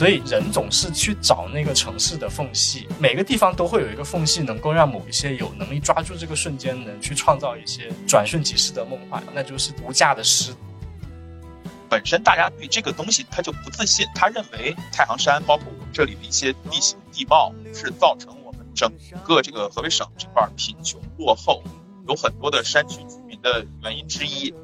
所以人总是去找那个城市的缝隙，每个地方都会有一个缝隙，能够让某一些有能力抓住这个瞬间的人去创造一些转瞬即逝的梦幻，那就是无价的诗。本身大家对这个东西他就不自信，他认为太行山包括我们这里的一些地形地貌是造成我们整个这个河北省这块贫穷落后，有很多的山区居民的原因之一。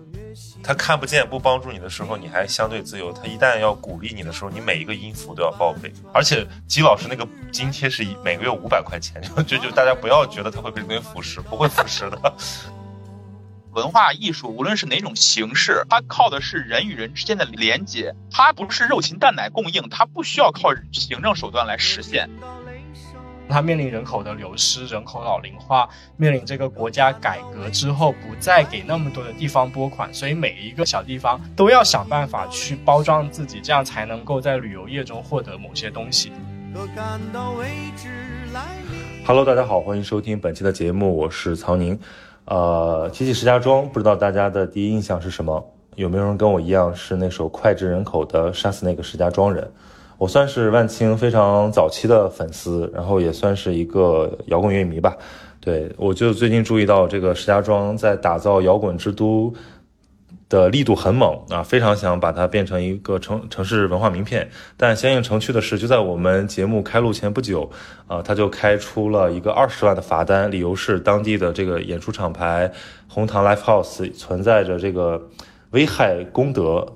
他看不见不帮助你的时候，你还相对自由；他一旦要鼓励你的时候，你每一个音符都要报备。而且吉老师那个津贴是每个月五百块钱，就就大家不要觉得他会被人腐蚀，不会腐蚀的。文化艺术，无论是哪种形式，它靠的是人与人之间的连接，它不是肉禽蛋奶供应，它不需要靠行政手段来实现。它面临人口的流失，人口老龄化，面临这个国家改革之后不再给那么多的地方拨款，所以每一个小地方都要想办法去包装自己，这样才能够在旅游业中获得某些东西。Hello，大家好，欢迎收听本期的节目，我是曹宁。呃，提起石家庄，不知道大家的第一印象是什么？有没有人跟我一样是那首脍炙人口的《杀死那个石家庄人》？我算是万青非常早期的粉丝，然后也算是一个摇滚乐迷吧。对我就最近注意到这个石家庄在打造摇滚之都。的力度很猛啊，非常想把它变成一个城城市文化名片。但相应城区的是，就在我们节目开录前不久，啊，他就开出了一个二十万的罚单，理由是当地的这个演出厂牌红糖 Live House 存在着这个危害公德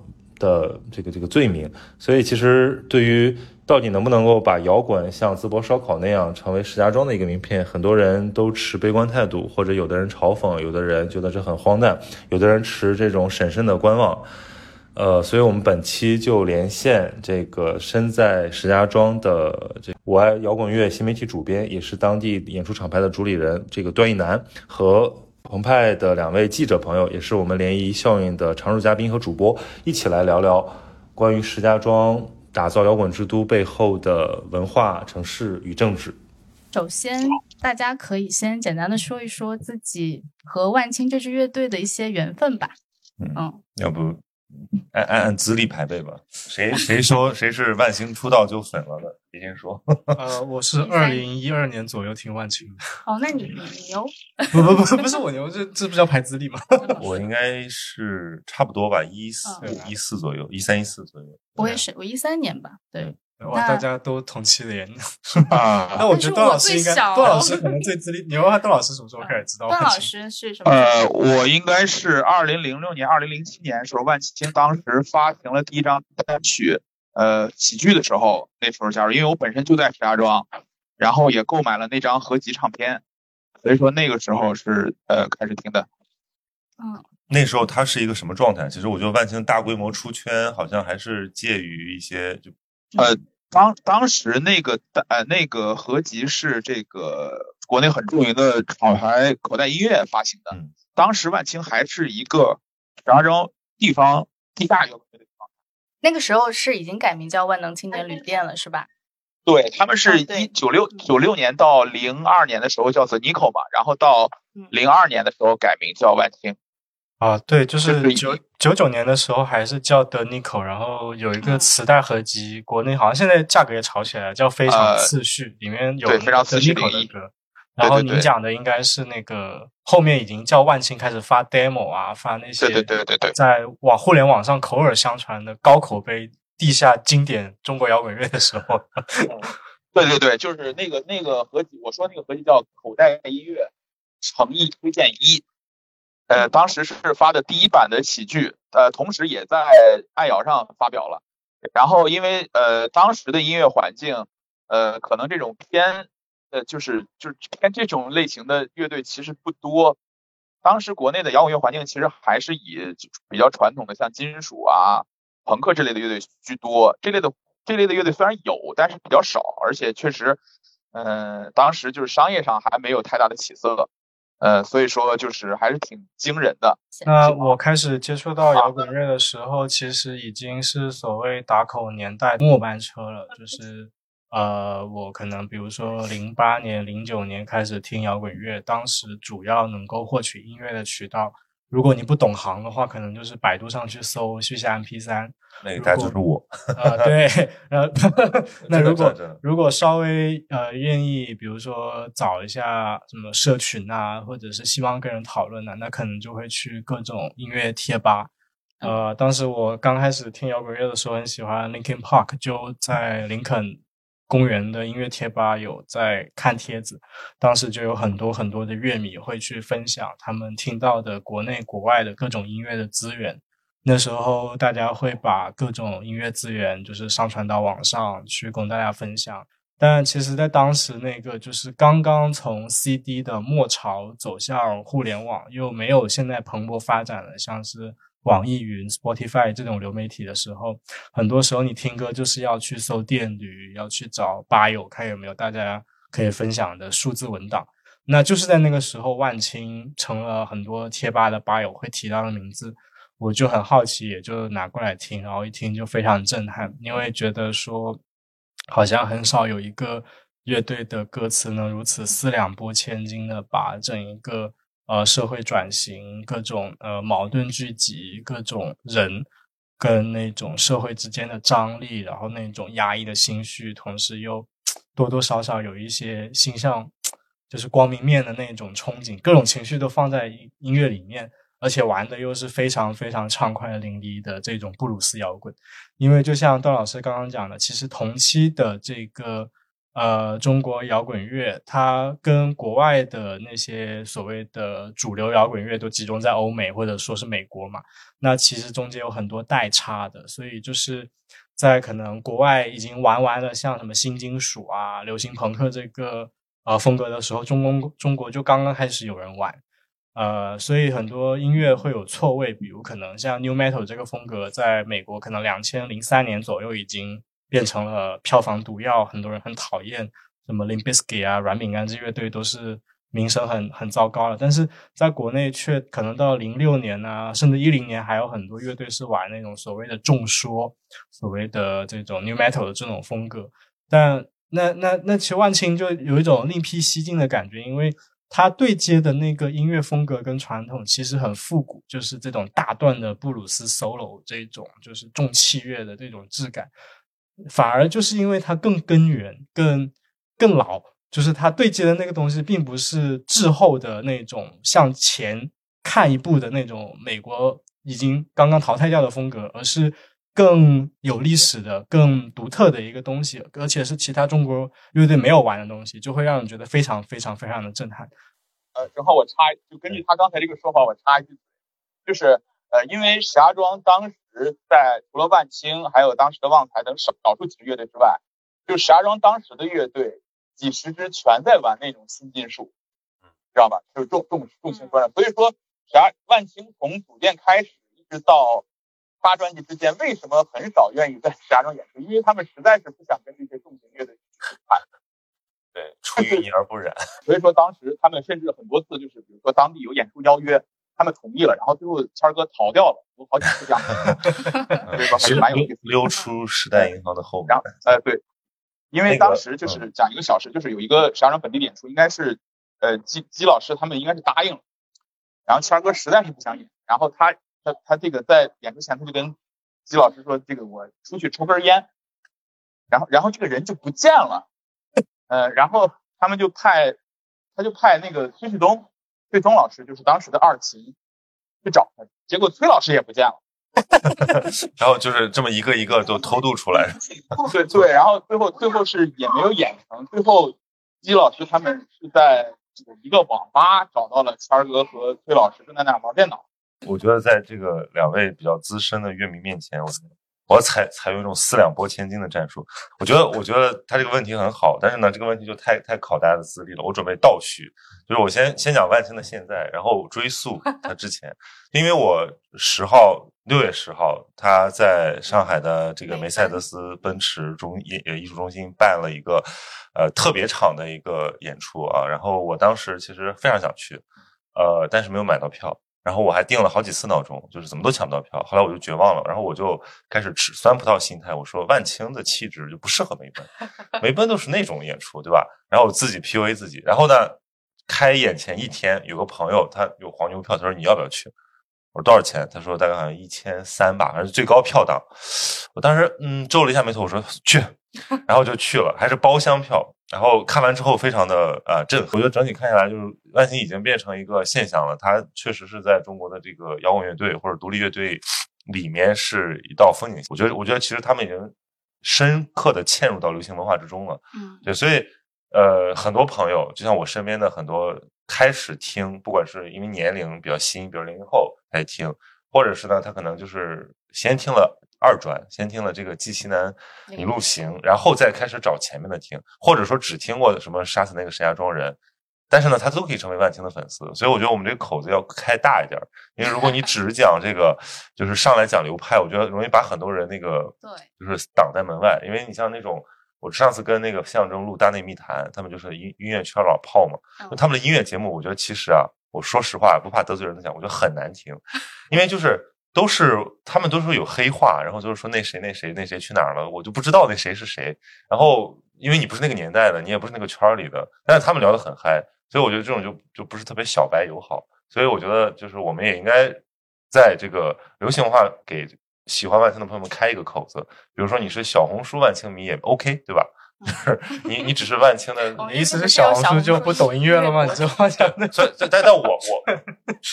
的这个这个罪名。所以，其实对于到底能不能够把摇滚像淄博烧烤那样成为石家庄的一个名片？很多人都持悲观态度，或者有的人嘲讽，有的人觉得这很荒诞，有的人持这种审慎的观望。呃，所以我们本期就连线这个身在石家庄的这我爱摇滚乐新媒体主编，也是当地演出厂牌的主理人这个段奕南和澎湃的两位记者朋友，也是我们联谊效应的常驻嘉宾和主播，一起来聊聊关于石家庄。打造摇滚之都背后的文化、城市与政治。首先，大家可以先简单的说一说自己和万青这支乐队的一些缘分吧。嗯，要不？按按按资历排辈吧，谁谁说谁是万星出道就粉了的？你先说。呃，我是二零一二年左右听万青的。哦，那你你牛？不不不，不是我牛，这这不叫排资历吗？我应该是差不多吧，一四一四左右，一三一四左右。我也是，我一三年吧，对。哇，大家都同期连啊！那我觉得段老师应该，段老师可能最资历。你问段老师什么时候开始知道？段老师是什么？呃，我应该是二零零六年、二零零七年时候，万青当时发行了第一张单曲，呃，喜剧的时候，那时候加入，因为我本身就在石家庄，然后也购买了那张合集唱片，所以说那个时候是呃开始听的。嗯，那时候他是一个什么状态？其实我觉得万青大规模出圈，好像还是介于一些就。呃，当当时那个呃那个合集是这个国内很著名的厂牌口袋音乐发行的，当时万青还是一个石家庄地方地下摇滚乐队。那个时候是已经改名叫万能青年旅店了，是吧？对他们是一九六九六年到零二年的时候叫 The Nico 嘛，然后到零二年的时候改名叫万青。啊，对，就是九九九年的时候还是叫 The Nico，然后有一个磁带合集，国内好像现在价格也炒起来了，叫《非常次序》，里面有 The Nico 的歌。然后您讲的应该是那个后面已经叫万青开始发 demo 啊，发那些对对对对，在网互联网上口耳相传的高口碑地下经典中国摇滚乐的时候。对对对，就是那个那个合集，我说那个合集叫口袋音乐诚意推荐一。呃，当时是发的第一版的喜剧，呃，同时也在爱摇上发表了。然后因为呃当时的音乐环境，呃，可能这种偏呃就是就是偏这种类型的乐队其实不多。当时国内的摇滚乐环境其实还是以比较传统的像金属啊、朋克这类的乐队居多。这类的这类的乐队虽然有，但是比较少，而且确实，嗯，当时就是商业上还没有太大的起色。呃，所以说就是还是挺惊人的。那我开始接触到摇滚乐的时候，其实已经是所谓打口年代末班车了。就是呃，我可能比如说零八年、零九年开始听摇滚乐，当时主要能够获取音乐的渠道，如果你不懂行的话，可能就是百度上去搜续下 MP 三。那个大家就是我啊，对，呃，那如果如果稍微呃愿意，比如说找一下什么社群啊，或者是希望跟人讨论的，那可能就会去各种音乐贴吧。呃，当时我刚开始听摇滚乐的时候，很喜欢 Linkin Park，就在林肯公园的音乐贴吧有在看帖子。当时就有很多很多的乐迷会去分享他们听到的国内国外的各种音乐的资源。那时候大家会把各种音乐资源就是上传到网上去供大家分享。但其实，在当时那个就是刚刚从 CD 的末潮走向互联网，又没有现在蓬勃发展的像是。网易云、Spotify 这种流媒体的时候，很多时候你听歌就是要去搜电驴，要去找吧友，看有没有大家可以分享的数字文档。那就是在那个时候，万青成了很多贴吧的吧友会提到的名字，我就很好奇，也就拿过来听，然后一听就非常震撼，因为觉得说好像很少有一个乐队的歌词能如此四两拨千斤的把整一个。呃，社会转型，各种呃矛盾聚集，各种人跟那种社会之间的张力，然后那种压抑的心绪，同时又多多少少有一些心向就是光明面的那种憧憬，各种情绪都放在音乐里面，而且玩的又是非常非常畅快淋漓的这种布鲁斯摇滚。因为就像段老师刚刚讲的，其实同期的这个。呃，中国摇滚乐它跟国外的那些所谓的主流摇滚乐都集中在欧美或者说是美国嘛，那其实中间有很多代差的，所以就是在可能国外已经玩完了像什么新金属啊、流行朋克这个呃风格的时候，中公中国就刚刚开始有人玩，呃，所以很多音乐会有错位，比如可能像 New Metal 这个风格，在美国可能两千零三年左右已经。变成了票房毒药，很多人很讨厌，什么 Limp Bizkit 啊、软饼干这乐队都是名声很很糟糕了。但是在国内却可能到零六年啊，甚至一零年，还有很多乐队是玩那种所谓的重说、所谓的这种 New Metal 的这种风格。但那那那其实万青就有一种另辟蹊径的感觉，因为他对接的那个音乐风格跟传统其实很复古，就是这种大段的布鲁斯 solo 这种，就是重器乐的这种质感。反而就是因为它更根源、更更老，就是它对接的那个东西，并不是滞后的那种向前看一步的那种美国已经刚刚淘汰掉的风格，而是更有历史的、更独特的一个东西，而且是其他中国乐队没有玩的东西，就会让人觉得非常非常非常的震撼。呃，正好我插，就根据他刚才这个说法，我插一句，就是呃，因为石家庄当时。在除了万青，还有当时的旺财等少少数几个乐队之外，就石家庄当时的乐队几十支全在玩那种新金属，知道吧？就是重重重型专所以说，石家万青从组建开始一直到发专辑之间，为什么很少愿意在 石家庄演出？因为他们实在是不想跟这些重型乐队谈。对，出淤泥而不染。所以说，当时他们甚至很多次就是，比如说当地有演出邀约。他们同意了，然后最后谦儿哥逃掉了，有好几次这样，所以说还是蛮有意思。溜出时代银行的后门。呃，对，因为当时就是讲一个小事，就是有一个石家庄本地演出，应该是呃姬姬老师他们应该是答应了，然后谦儿哥实在是不想演，然后他他他这个在演出前他就跟姬老师说，这个我出去抽根烟，然后然后这个人就不见了，呃，然后他们就派他就派那个崔旭东。崔东老师就是当时的二琴，去找他，结果崔老师也不见了，然后就是这么一个一个都偷渡出来。对对，然后最后最后是也没有演成，最后姬老师他们是在一个网吧找到了谦儿哥和崔老师正在那玩电脑。我觉得在这个两位比较资深的乐迷面前，我。我采采用一种四两拨千斤的战术，我觉得，我觉得他这个问题很好，但是呢，这个问题就太太考大家的资历了。我准备倒叙，就是我先先讲万青的现在，然后追溯他之前，因为我十号六月十号他在上海的这个梅赛德斯奔驰中艺艺术中心办了一个呃特别场的一个演出啊，然后我当时其实非常想去，呃，但是没有买到票。然后我还定了好几次闹钟，就是怎么都抢不到票。后来我就绝望了，然后我就开始吃酸葡萄心态。我说万青的气质就不适合梅奔，梅奔都是那种演出，对吧？然后我自己 PUA 自己。然后呢，开演前一天，有个朋友他有黄牛票，他说你要不要去？我说多少钱？他说大概好像一千三吧，反正最高票档。我当时嗯皱了一下眉头，我说去，然后就去了，还是包厢票。然后看完之后非常的呃震撼。我觉得整体看下来，就是万青已经变成一个现象了。它确实是在中国的这个摇滚乐队或者独立乐队里面是一道风景线。我觉得，我觉得其实他们已经深刻的嵌入到流行文化之中了。嗯，对，所以呃，很多朋友就像我身边的很多开始听，不管是因为年龄比较新，比如零零后来听，或者是呢，他可能就是先听了。二专先听了这个《记西南一路行》，然后再开始找前面的听，或者说只听过什么杀死那个石家庄人，但是呢，他都可以成为万青的粉丝。所以我觉得我们这个口子要开大一点，因为如果你只讲这个，就是上来讲流派，我觉得容易把很多人那个对，就是挡在门外。因为你像那种，我上次跟那个象征录《大内密谈》，他们就是音音乐圈老炮嘛，他们的音乐节目，我觉得其实啊，我说实话，不怕得罪人的讲，我觉得很难听，因为就是。都是他们都说有黑话，然后就是说那谁那谁那谁去哪儿了，我就不知道那谁是谁。然后因为你不是那个年代的，你也不是那个圈里的，但是他们聊得很嗨，所以我觉得这种就就不是特别小白友好。所以我觉得就是我们也应该在这个流行文化给喜欢万青的朋友们开一个口子，比如说你是小红书万青迷也 OK，对吧？就 是你，你只是万青的，你意思是小红书就不懂音乐了吗？你这话讲的，所以但但我我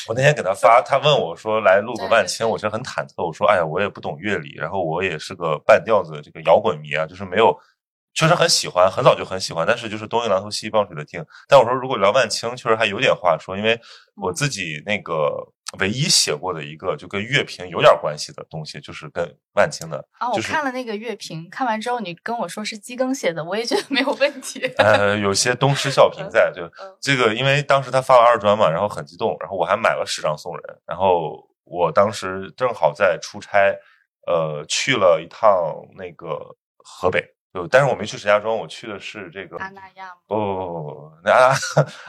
我那天给他发，他问我说来录个万青，我其实很忐忑。我说哎呀，我也不懂乐理，然后我也是个半吊子这个摇滚迷啊，就是没有，确实很喜欢，很早就很喜欢，但是就是东一榔头西一棒槌的听。但我说如果聊万青，确实还有点话说，因为我自己那个。唯一写过的一个就跟乐评有点关系的东西，就是跟万青的。啊，我看了那个乐评，看完之后你跟我说是基庚写的，我也觉得没有问题。呃，有些东施效颦在，就这个，因为当时他发了二专嘛，然后很激动，然后我还买了十张送人，然后我当时正好在出差，呃，去了一趟那个河北。但是我没去石家庄，我去的是这个阿那亚。不不不不不，那阿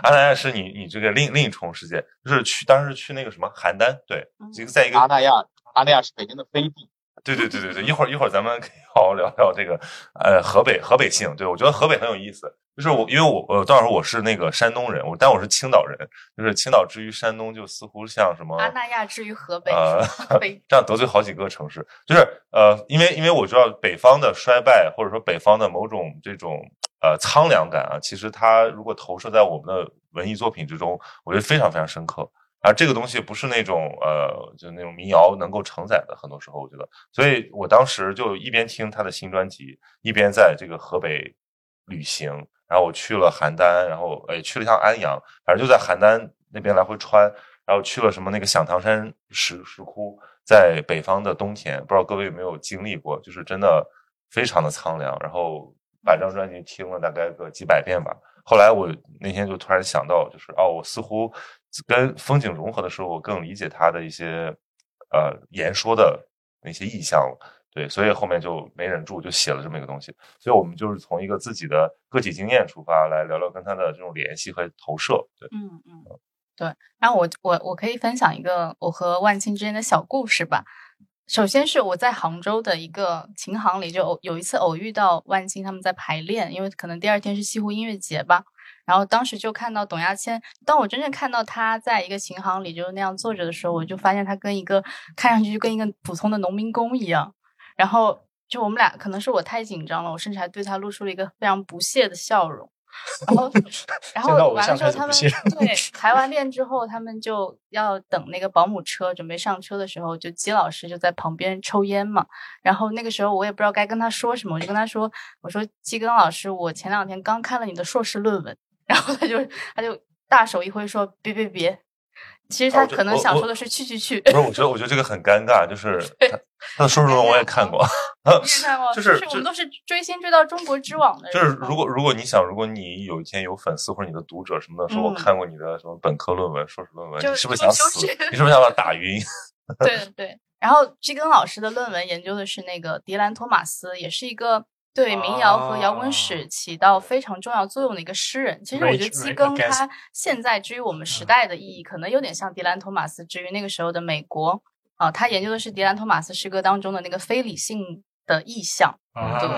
阿那亚是你你这个另另一重世界，就是去当时去那个什么邯郸，对，一个在一个阿那亚，阿那亚是北京的飞地。对对对对对，一会儿一会儿咱们可以好好聊聊这个呃河北河北性，对我觉得河北很有意思。就是我，因为我呃，当时我是那个山东人，我但我是青岛人，就是青岛之于山东，就似乎像什么阿那亚之于河北，呃，这样得罪好几个城市。就是呃，因为因为我知道北方的衰败，或者说北方的某种这种呃苍凉感啊，其实它如果投射在我们的文艺作品之中，我觉得非常非常深刻。而这个东西不是那种呃，就那种民谣能够承载的，很多时候我觉得，所以我当时就一边听他的新专辑，一边在这个河北旅行。然后我去了邯郸，然后诶去了趟安阳，反正就在邯郸那边来回穿，然后去了什么那个响堂山石石窟，在北方的冬天，不知道各位有没有经历过，就是真的非常的苍凉。然后把这张专辑听了大概个几百遍吧。后来我那天就突然想到，就是哦，我似乎跟风景融合的时候，我更理解他的一些呃言说的那些意象了。对，所以后面就没忍住，就写了这么一个东西。所以我们就是从一个自己的个体经验出发，来聊聊跟他的这种联系和投射。对，嗯嗯，对。然后我我我可以分享一个我和万青之间的小故事吧。首先是我在杭州的一个琴行里，就偶有一次偶遇到万青他们在排练，因为可能第二天是西湖音乐节吧。然后当时就看到董亚千，当我真正看到他在一个琴行里就是那样坐着的时候，我就发现他跟一个看上去就跟一个普通的农民工一样。然后就我们俩，可能是我太紧张了，我甚至还对他露出了一个非常不屑的笑容。然后，然后完了之后，他们对排完练之后，他们就要等那个保姆车准备上车的时候，就姬老师就在旁边抽烟嘛。然后那个时候我也不知道该跟他说什么，我就跟他说：“我说姬庚老师，我前两天刚看了你的硕士论文。”然后他就他就大手一挥说：“别别别。”其实他可能想说的是去去去，不是？我觉得我觉得这个很尴尬，就 是他他的硕士论文我 也看过，看过，就是我们都是追星追到中国之网的。就是如果如果你想，如果你有一天有粉丝或者你的读者什么的说，我看过你的什么本科论文、硕士论文，你是不是想死？你是不是想把打晕？对对。然后基根老师的论文研究的是那个迪兰托马斯，也是一个。对民谣和摇滚史起到非常重要作用的一个诗人，其实我觉得基更他现在之于我们时代的意义，可能有点像迪兰托马斯之于那个时候的美国啊。他研究的是迪兰托马斯诗歌当中的那个非理性的意象。对，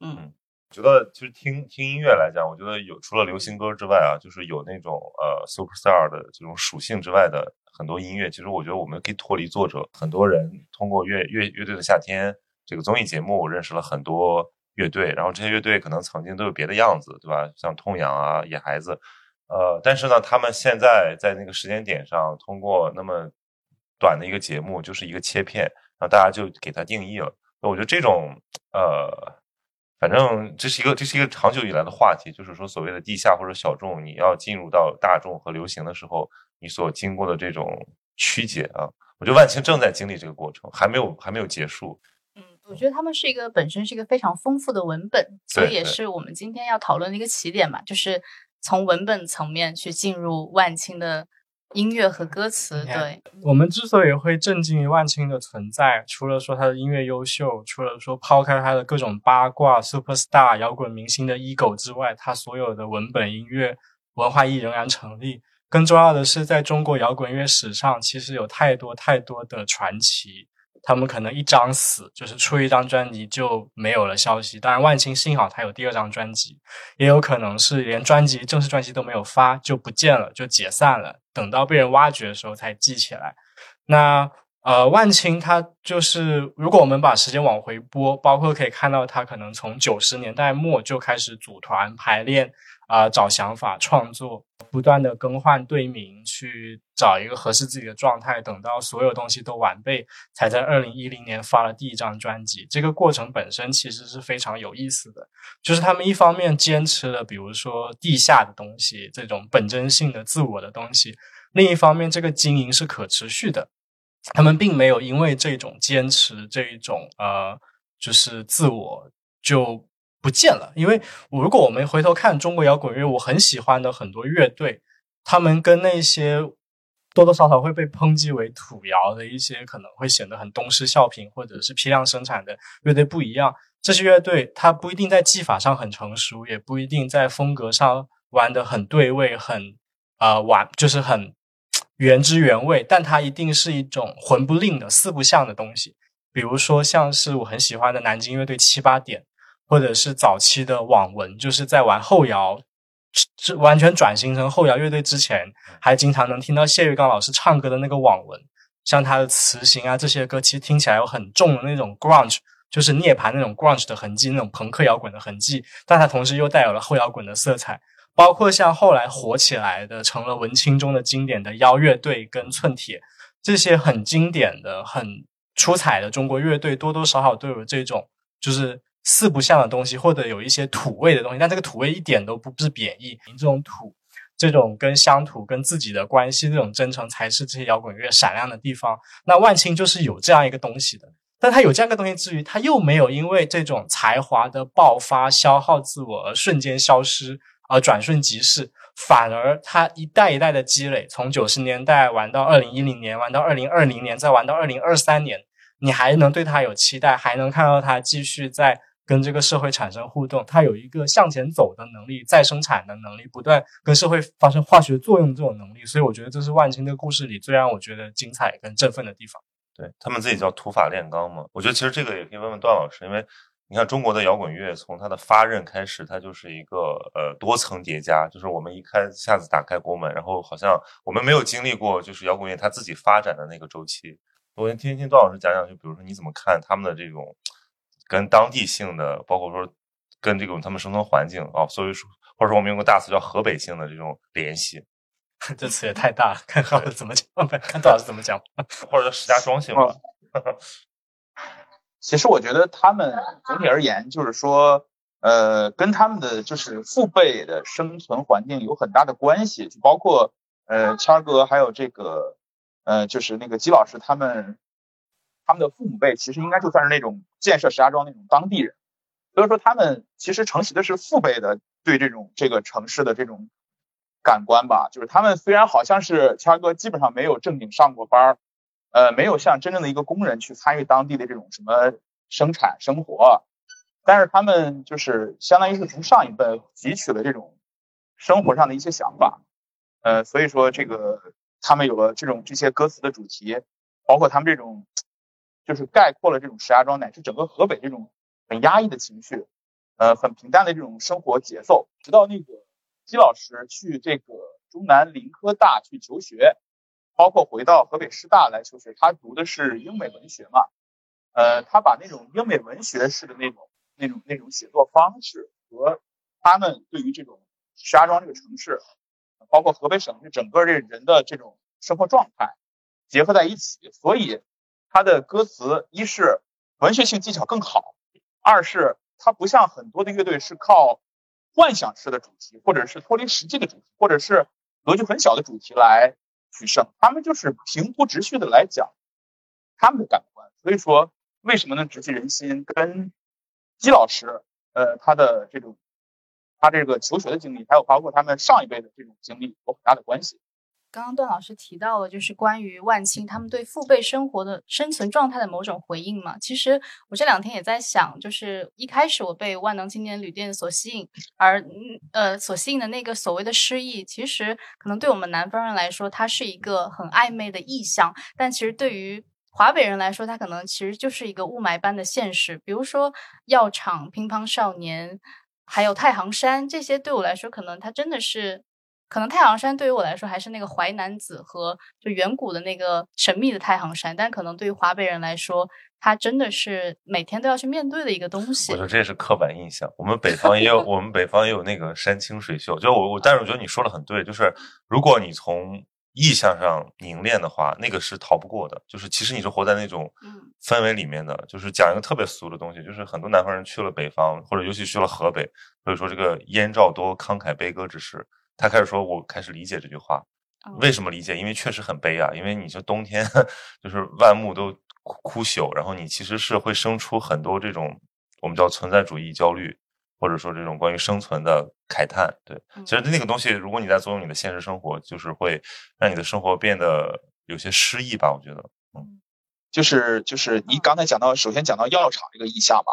嗯，觉得其实听听音乐来讲，我觉得有除了流行歌之外啊，就是有那种呃 super star 的这种属性之外的很多音乐，其实我觉得我们可以脱离作者。很多人通过乐乐乐队的夏天这个综艺节目认识了很多乐队，然后这些乐队可能曾经都有别的样子，对吧？像痛仰啊、野孩子，呃，但是呢，他们现在在那个时间点上，通过那么短的一个节目，就是一个切片，然后大家就给它定义了。那我觉得这种呃。反正这是一个这是一个长久以来的话题，就是说所谓的地下或者小众，你要进入到大众和流行的时候，你所经过的这种曲解啊，我觉得万青正在经历这个过程，还没有还没有结束。嗯，我觉得他们是一个本身是一个非常丰富的文本，所以也是我们今天要讨论的一个起点嘛，就是从文本层面去进入万青的。音乐和歌词，对我们之所以会震惊于万青的存在，除了说他的音乐优秀，除了说抛开他的各种八卦、super star、摇滚明星的 ego 之外，他所有的文本、音乐、文化意义仍然成立。更重要的是，在中国摇滚乐史上，其实有太多太多的传奇。他们可能一张死，就是出一张专辑就没有了消息。当然，万青幸好他有第二张专辑，也有可能是连专辑正式专辑都没有发就不见了，就解散了。等到被人挖掘的时候才记起来。那呃，万青他就是，如果我们把时间往回拨，包括可以看到他可能从九十年代末就开始组团排练。啊，找想法创作，不断的更换队名，去找一个合适自己的状态，等到所有东西都完备，才在二零一零年发了第一张专辑。这个过程本身其实是非常有意思的，就是他们一方面坚持了，比如说地下的东西，这种本真性的自我的东西；另一方面，这个经营是可持续的，他们并没有因为这种坚持，这一种呃，就是自我就。不见了，因为如果我们回头看中国摇滚乐，我很喜欢的很多乐队，他们跟那些多多少少会被抨击为土摇的一些可能会显得很东施效颦或者是批量生产的乐队不一样。这些乐队它不一定在技法上很成熟，也不一定在风格上玩的很对位，很啊玩就是很原汁原味，但它一定是一种魂不吝的四不像的东西。比如说像是我很喜欢的南京乐队七八点。或者是早期的网文，就是在玩后摇，是完全转型成后摇乐队之前，还经常能听到谢玉刚老师唱歌的那个网文，像他的词行啊，这些歌其实听起来有很重的那种 grunge，就是涅槃那种 grunge 的痕迹，那种朋克摇滚的痕迹，但它同时又带有了后摇滚的色彩。包括像后来火起来的，成了文青中的经典的妖乐队跟寸铁，这些很经典的、很出彩的中国乐队，多多少少都有这种，就是。四不像的东西，或者有一些土味的东西，但这个土味一点都不是贬义。这种土，这种跟乡土、跟自己的关系，这种真诚，才是这些摇滚乐闪亮的地方。那万青就是有这样一个东西的，但他有这样一个东西之余，他又没有因为这种才华的爆发、消耗自我而瞬间消失，而转瞬即逝。反而他一代一代的积累，从九十年代玩到二零一零年，玩到二零二零年，再玩到二零二三年，你还能对他有期待，还能看到他继续在。跟这个社会产生互动，它有一个向前走的能力，再生产的能力，不断跟社会发生化学作用这种能力，所以我觉得这是万青的故事里最让我觉得精彩跟振奋的地方。对他们自己叫土法炼钢嘛，我觉得其实这个也可以问问段老师，因为你看中国的摇滚乐从它的发轫开始，它就是一个呃多层叠加，就是我们一开下子打开国门，然后好像我们没有经历过就是摇滚乐它自己发展的那个周期。我先听听段老师讲讲，就比如说你怎么看他们的这种。跟当地性的，包括说跟这种他们生存环境啊，所以说或者说我们用个大词叫河北性的这种联系，这词也太大了，看看怎么讲，看段老师怎么讲，或者叫石家庄性吧。其实我觉得他们总体而言，就是说，呃，跟他们的就是父辈的生存环境有很大的关系，就包括呃谦儿哥还有这个呃就是那个姬老师他们。他们的父母辈其实应该就算是那种建设石家庄那种当地人，所以说他们其实承袭的是父辈的对这种这个城市的这种感官吧。就是他们虽然好像是谦哥基本上没有正经上过班儿，呃，没有像真正的一个工人去参与当地的这种什么生产生活，但是他们就是相当于是从上一辈汲取了这种生活上的一些想法，呃，所以说这个他们有了这种这些歌词的主题，包括他们这种。就是概括了这种石家庄乃至整个河北这种很压抑的情绪，呃，很平淡的这种生活节奏。直到那个姬老师去这个中南林科大去求学，包括回到河北师大来求学，他读的是英美文学嘛，呃，他把那种英美文学式的那种那种那种写作方式和他们对于这种石家庄这个城市，包括河北省这整个这人的这种生活状态结合在一起，所以他的歌词一是文学性技巧更好，二是他不像很多的乐队是靠幻想式的主题，或者是脱离实际的主题，或者是格局很小的主题来取胜，他们就是平铺直叙的来讲他们的感官。所以说，为什么能直击人心？跟姬老师，呃，他的这种他这个求学的经历，还有包括他们上一辈的这种经历，有很大的关系。刚刚段老师提到了，就是关于万青他们对父辈生活的生存状态的某种回应嘛。其实我这两天也在想，就是一开始我被万能青年旅店所吸引，而呃所吸引的那个所谓的诗意，其实可能对我们南方人来说，它是一个很暧昧的意象，但其实对于华北人来说，它可能其实就是一个雾霾般的现实。比如说药厂、乒乓少年，还有太行山这些，对我来说，可能它真的是。可能太行山对于我来说还是那个淮南子和就远古的那个神秘的太行山，但可能对于华北人来说，它真的是每天都要去面对的一个东西。我觉得这也是刻板印象。我们北方也有，我们北方也有那个山清水秀。就我我，但是我觉得你说的很对，就是如果你从意象上凝练的话，那个是逃不过的。就是其实你是活在那种氛围里面的。就是讲一个特别俗的东西，就是很多南方人去了北方，或者尤其去了河北，所以说这个燕赵多慷慨悲歌之士。他开始说：“我开始理解这句话，为什么理解？因为确实很悲啊。因为你这冬天 就是万物都枯朽，然后你其实是会生出很多这种我们叫存在主义焦虑，或者说这种关于生存的慨叹。对，其实那个东西，如果你在作用你的现实生活，就是会让你的生活变得有些失意吧。我觉得，嗯，就是就是你刚才讲到，首先讲到药厂这个意象嘛。”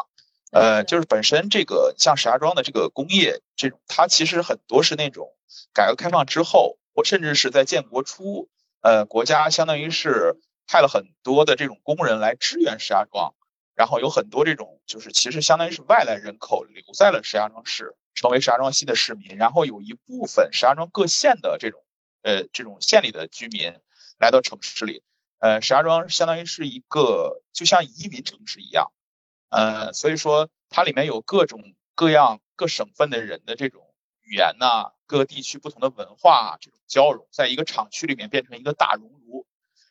呃，就是本身这个像石家庄的这个工业，这种它其实很多是那种改革开放之后，或甚至是在建国初，呃，国家相当于是派了很多的这种工人来支援石家庄，然后有很多这种就是其实相当于是外来人口留在了石家庄市，成为石家庄新的市民，然后有一部分石家庄各县的这种呃这种县里的居民来到城市里，呃，石家庄相当于是一个就像移民城市一样。呃，所以说它里面有各种各样各省份的人的这种语言呐，各地区不同的文化这种交融，在一个厂区里面变成一个大熔炉。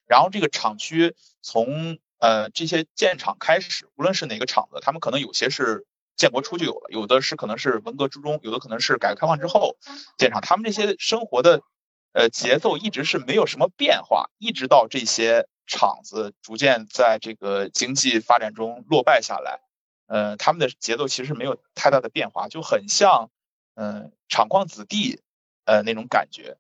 然后这个厂区从呃这些建厂开始，无论是哪个厂子，他们可能有些是建国初就有了，有的是可能是文革之中，有的可能是改革开放之后建厂。他们这些生活的呃节奏一直是没有什么变化，一直到这些。厂子逐渐在这个经济发展中落败下来，呃，他们的节奏其实没有太大的变化，就很像，嗯，厂矿子弟，呃，那种感觉，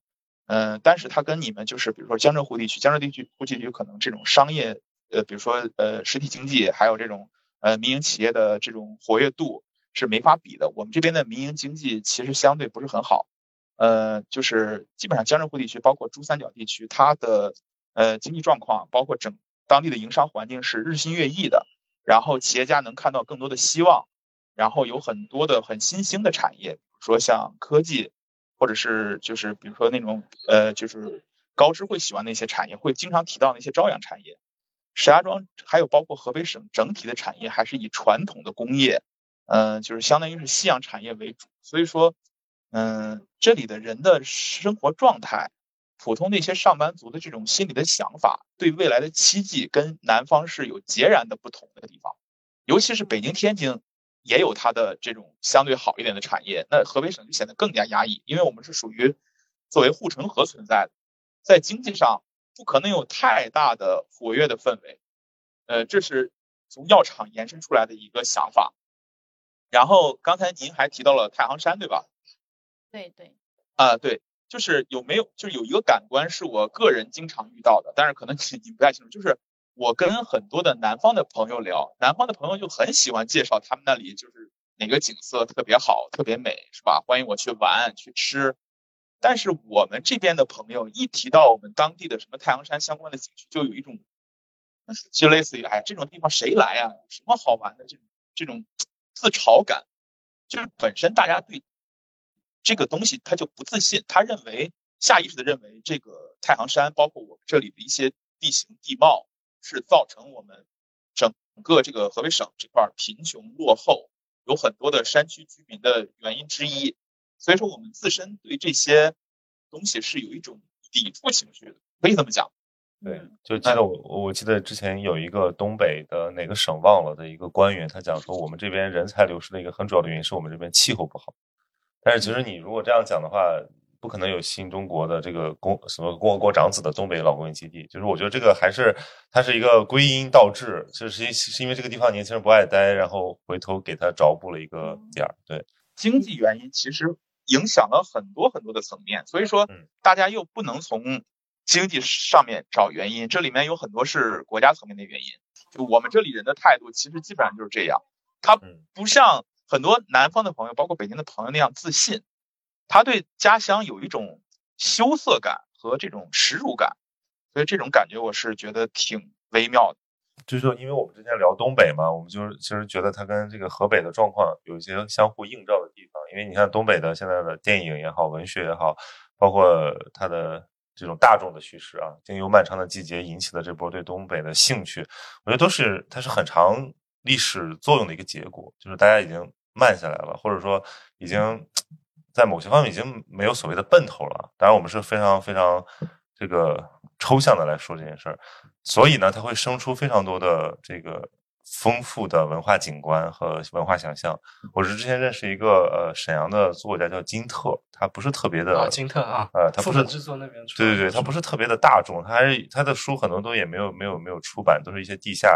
嗯，但是它跟你们就是，比如说江浙沪地区，江浙地区地区可能这种商业，呃，比如说呃实体经济，还有这种呃民营企业的这种活跃度是没法比的。我们这边的民营经济其实相对不是很好，呃，就是基本上江浙沪地区，包括珠三角地区，它的。呃，经济状况包括整当地的营商环境是日新月异的，然后企业家能看到更多的希望，然后有很多的很新兴的产业，比如说像科技，或者是就是比如说那种呃就是高知会喜欢那些产业，会经常提到那些朝阳产业。石家庄还有包括河北省整体的产业还是以传统的工业，嗯，就是相当于是夕阳产业为主，所以说，嗯，这里的人的生活状态。普通那些上班族的这种心理的想法，对未来的期冀跟南方是有截然的不同的地方，尤其是北京、天津也有它的这种相对好一点的产业，那河北省就显得更加压抑，因为我们是属于作为护城河存在的，在经济上不可能有太大的活跃的氛围，呃，这是从药厂延伸出来的一个想法。然后刚才您还提到了太行山，对吧？对对。啊，对。就是有没有，就是有一个感官是我个人经常遇到的，但是可能你你不太清楚。就是我跟很多的南方的朋友聊，南方的朋友就很喜欢介绍他们那里就是哪个景色特别好、特别美，是吧？欢迎我去玩、去吃。但是我们这边的朋友一提到我们当地的什么太阳山相关的景区，就有一种，就类似于哎，这种地方谁来啊？什么好玩的这种这种自嘲感，就是本身大家对。这个东西他就不自信，他认为下意识的认为这个太行山，包括我们这里的一些地形地貌，是造成我们整个这个河北省这块贫穷落后，有很多的山区居民的原因之一。所以说，我们自身对这些东西是有一种抵触情绪的，可以这么讲。对，就记得我，我记得之前有一个东北的哪个省忘了的一个官员，他讲说，我们这边人才流失的一个很主要的原因是我们这边气候不好。但是其实你如果这样讲的话，不可能有新中国的这个共什么共和国长子的东北老工业基地。就是我觉得这个还是它是一个归因倒置，就是是因为这个地方年轻人不爱待，然后回头给他找补了一个点儿。对，经济原因其实影响了很多很多的层面，所以说大家又不能从。经济上面找原因，这里面有很多是国家层面的原因。就我们这里人的态度，其实基本上就是这样。他不像很多南方的朋友，包括北京的朋友那样自信，他对家乡有一种羞涩感和这种耻辱感。所以这种感觉，我是觉得挺微妙的。就是说，因为我们之前聊东北嘛，我们就是其实觉得它跟这个河北的状况有一些相互映照的地方。因为你看东北的现在的电影也好，文学也好，包括它的。这种大众的叙事啊，经由漫长的季节引起的这波对东北的兴趣，我觉得都是它是很长历史作用的一个结果，就是大家已经慢下来了，或者说已经在某些方面已经没有所谓的奔头了。当然，我们是非常非常这个抽象的来说这件事儿，所以呢，它会生出非常多的这个。丰富的文化景观和文化想象。我是之前认识一个呃沈阳的作家叫金特，他不是特别的金特啊，呃，他不是制作那边出，对对对，他不是特别的大众，他还是他的书很多都也没有没有没有出版，都是一些地下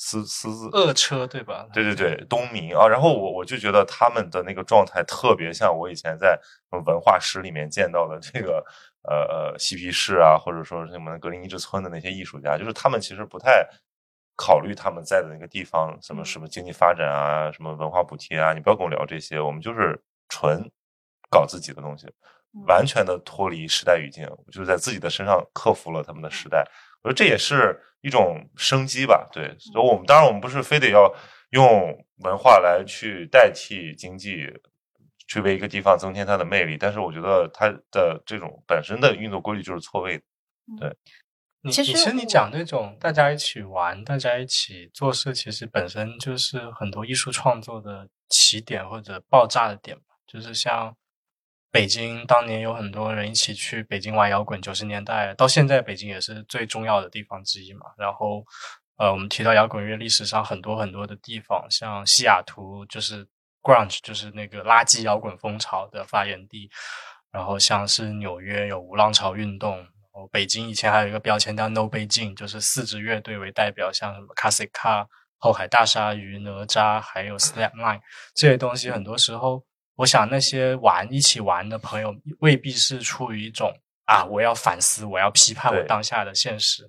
私私自恶车对吧？对对对，东明啊，然后我我就觉得他们的那个状态特别像我以前在文化史里面见到的这个呃呃嬉皮士啊，或者说什么格林尼治村的那些艺术家，就是他们其实不太。考虑他们在的那个地方，什么什么经济发展啊，什么文化补贴啊，你不要跟我聊这些，我们就是纯搞自己的东西，完全的脱离时代语境，就是在自己的身上克服了他们的时代。我觉得这也是一种生机吧。对，所以我们当然我们不是非得要用文化来去代替经济，去为一个地方增添它的魅力，但是我觉得它的这种本身的运作规律就是错位的。对。其实你讲那种大家一起玩、大家一起做事，其实本身就是很多艺术创作的起点或者爆炸的点吧。就是像北京当年有很多人一起去北京玩摇滚，九十年代到现在，北京也是最重要的地方之一嘛。然后，呃，我们提到摇滚乐历史上很多很多的地方，像西雅图就是 grunge，就是那个垃圾摇滚风潮的发源地。然后像是纽约有无浪潮运动。然后北京以前还有一个标签叫 No 北京，就是四支乐队为代表，像什么 c a s i c a 后海大鲨鱼、哪吒，还有 Slapline 这些东西。很多时候，我想那些玩一起玩的朋友，未必是出于一种啊，我要反思，我要批判我当下的现实。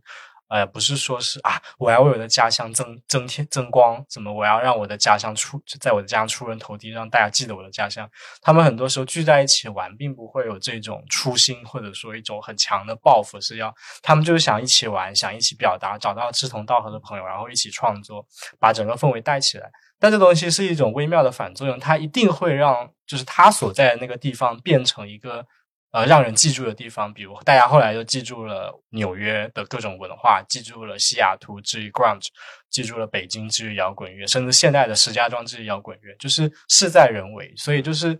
呃，不是说是啊，我要为我的家乡增增添增光，怎么我要让我的家乡出，在我的家乡出人头地，让大家记得我的家乡。他们很多时候聚在一起玩，并不会有这种初心，或者说一种很强的抱负，是要他们就是想一起玩，想一起表达，找到志同道合的朋友，然后一起创作，把整个氛围带起来。但这东西是一种微妙的反作用，它一定会让就是他所在的那个地方变成一个。呃，让人记住的地方，比如大家后来就记住了纽约的各种文化，记住了西雅图至于 grunge，记住了北京至于摇滚乐，甚至现代的石家庄至于摇滚乐，就是事在人为。所以就是，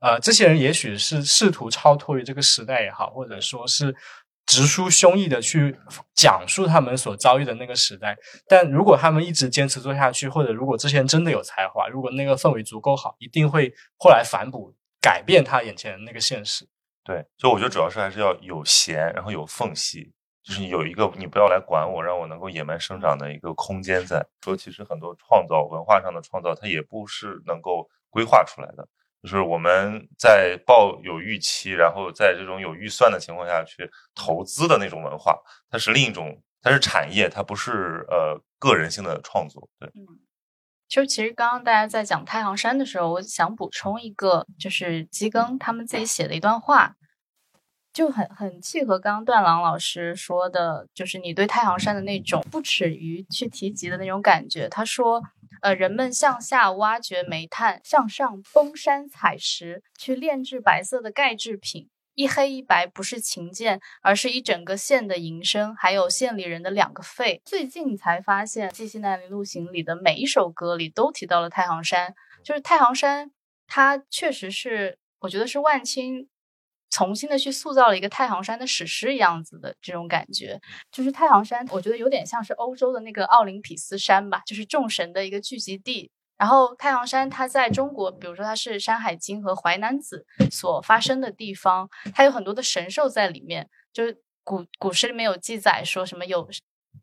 呃，这些人也许是试图超脱于这个时代也好，或者说是直抒胸臆的去讲述他们所遭遇的那个时代。但如果他们一直坚持做下去，或者如果这些人真的有才华，如果那个氛围足够好，一定会后来反哺改变他眼前的那个现实。对，所以我觉得主要是还是要有闲，然后有缝隙，就是有一个你不要来管我，让我能够野蛮生长的一个空间在。说其实很多创造文化上的创造，它也不是能够规划出来的，就是我们在抱有预期，然后在这种有预算的情况下去投资的那种文化，它是另一种，它是产业，它不是呃个人性的创作。对。就其实刚刚大家在讲太行山的时候，我想补充一个，就是基庚他们自己写的一段话，就很很契合刚刚段郎老师说的，就是你对太行山的那种不耻于去提及的那种感觉。他说，呃，人们向下挖掘煤炭，向上崩山采石，去炼制白色的钙制品，一黑一白不是琴键，而是一整个县的营生，还有县里人的两个肺。最近才发现，《记西南林路行》里的每一首歌里都提到了太行山，就是太行山，它确实是，我觉得是万青重新的去塑造了一个太行山的史诗样子的这种感觉。就是太行山，我觉得有点像是欧洲的那个奥林匹斯山吧，就是众神的一个聚集地。然后太行山，它在中国，比如说它是《山海经》和《淮南子》所发生的地方，它有很多的神兽在里面。就是古古诗里面有记载说什么有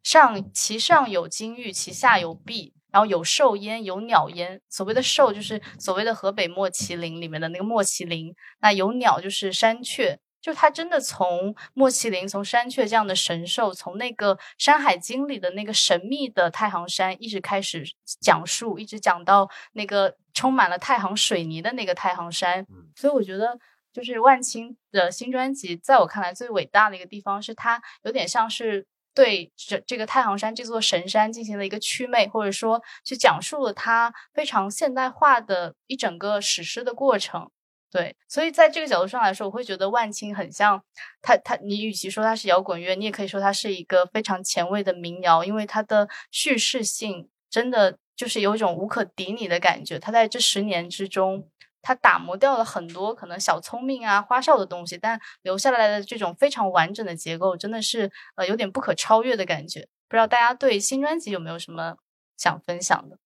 上其上有金玉，其下有璧，然后有兽焉，有鸟焉。所谓的兽就是所谓的河北莫麒麟里面的那个莫麒麟，那有鸟就是山雀。就他真的从莫麒麟、从山雀这样的神兽，从那个《山海经》里的那个神秘的太行山，一直开始讲述，一直讲到那个充满了太行水泥的那个太行山。所以我觉得，就是万青的新专辑，在我看来最伟大的一个地方，是它有点像是对这这个太行山这座神山进行了一个祛魅，或者说去讲述了它非常现代化的一整个史诗的过程。对，所以在这个角度上来说，我会觉得万青很像他，他你与其说他是摇滚乐，你也可以说他是一个非常前卫的民谣，因为它的叙事性真的就是有一种无可抵拟的感觉。他在这十年之中，他打磨掉了很多可能小聪明啊、花哨的东西，但留下来的这种非常完整的结构，真的是呃有点不可超越的感觉。不知道大家对新专辑有没有什么想分享的？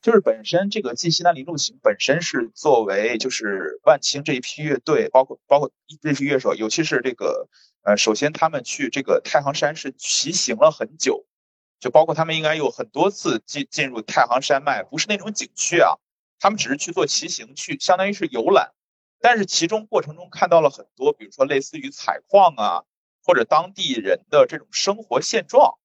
就是本身这个《记西南林路行》本身是作为就是万青这一批乐队，包括包括这批乐手，尤其是这个呃，首先他们去这个太行山是骑行了很久，就包括他们应该有很多次进进入太行山脉，不是那种景区啊，他们只是去做骑行，去相当于是游览，但是其中过程中看到了很多，比如说类似于采矿啊，或者当地人的这种生活现状。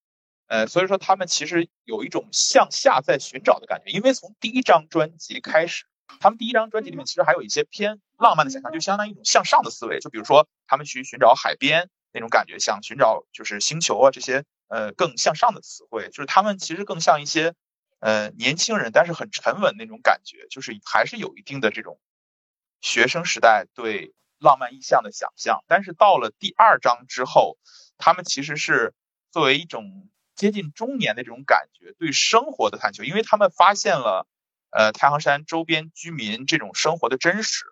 呃，所以说他们其实有一种向下在寻找的感觉，因为从第一张专辑开始，他们第一张专辑里面其实还有一些偏浪漫的想象，就相当于一种向上的思维，就比如说他们去寻找海边那种感觉，想寻找就是星球啊这些呃更向上的词汇，就是他们其实更像一些呃年轻人，但是很沉稳那种感觉，就是还是有一定的这种学生时代对浪漫意象的想象，但是到了第二章之后，他们其实是作为一种。接近中年的这种感觉，对生活的探求，因为他们发现了，呃，太行山周边居民这种生活的真实，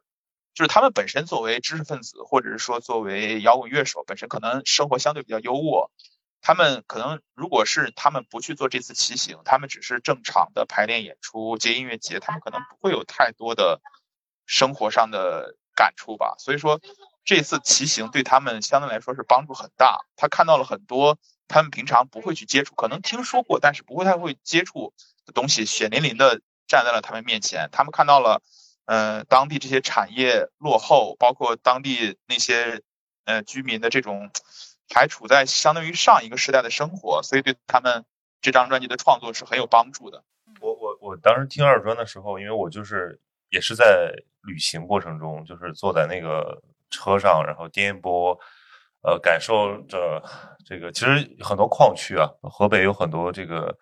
就是他们本身作为知识分子，或者是说作为摇滚乐手，本身可能生活相对比较优渥，他们可能如果是他们不去做这次骑行，他们只是正常的排练演出接音乐节，他们可能不会有太多的生活上的感触吧。所以说，这次骑行对他们相对来说是帮助很大，他看到了很多。他们平常不会去接触，可能听说过，但是不会太会接触的东西，血淋淋的站在了他们面前。他们看到了，呃，当地这些产业落后，包括当地那些呃居民的这种还处在相当于上一个时代的生活，所以对他们这张专辑的创作是很有帮助的。我我我当时听二专的时候，因为我就是也是在旅行过程中，就是坐在那个车上，然后颠簸。呃，感受着这个，其实很多矿区啊，河北有很多这个，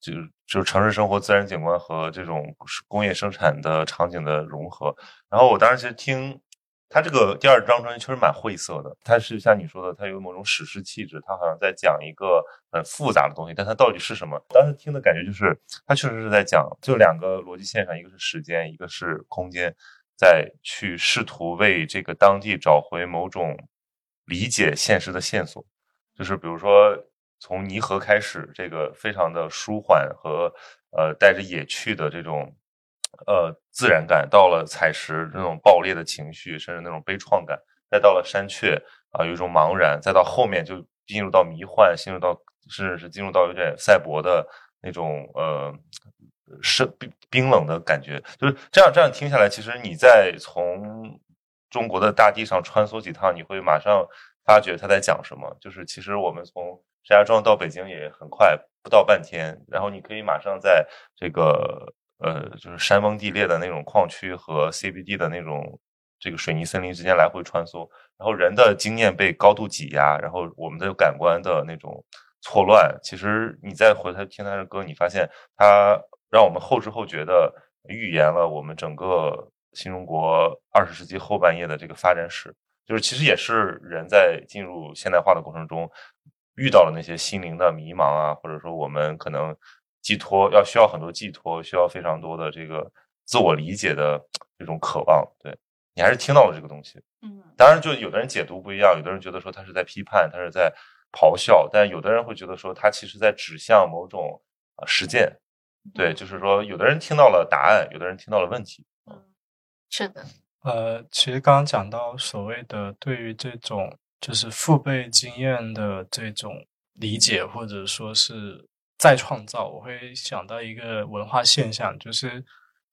就就是城市生活、自然景观和这种工业生产的场景的融合。然后我当时其实听他这个第二张专辑，确实蛮晦涩的。它是像你说的，它有某种史诗气质，它好像在讲一个很复杂的东西，但它到底是什么？当时听的感觉就是，它确实是在讲，就两个逻辑线上，一个是时间，一个是空间，在去试图为这个当地找回某种。理解现实的线索，就是比如说从泥河开始，这个非常的舒缓和呃带着野趣的这种呃自然感，到了采石那种爆裂的情绪，甚至那种悲怆感，再到了山雀啊有一种茫然，再到后面就进入到迷幻，进入到甚至是进入到有点赛博的那种呃是冰冰冷的感觉，就是这样这样听下来，其实你在从。中国的大地上穿梭几趟，你会马上发觉他在讲什么。就是其实我们从石家庄到北京也很快，不到半天。然后你可以马上在这个呃，就是山崩地裂的那种矿区和 CBD 的那种这个水泥森林之间来回穿梭。然后人的经验被高度挤压，然后我们的感官的那种错乱。其实你再回头听他的歌，你发现他让我们后知后觉的预言了我们整个。新中国二十世纪后半叶的这个发展史，就是其实也是人在进入现代化的过程中遇到了那些心灵的迷茫啊，或者说我们可能寄托要需要很多寄托，需要非常多的这个自我理解的这种渴望。对你还是听到了这个东西，嗯，当然就有的人解读不一样，有的人觉得说他是在批判，他是在咆哮，但有的人会觉得说他其实在指向某种呃实践。对，就是说有的人听到了答案，有的人听到了问题。是的。呃，其实刚刚讲到所谓的对于这种就是父辈经验的这种理解，或者说是再创造，我会想到一个文化现象，就是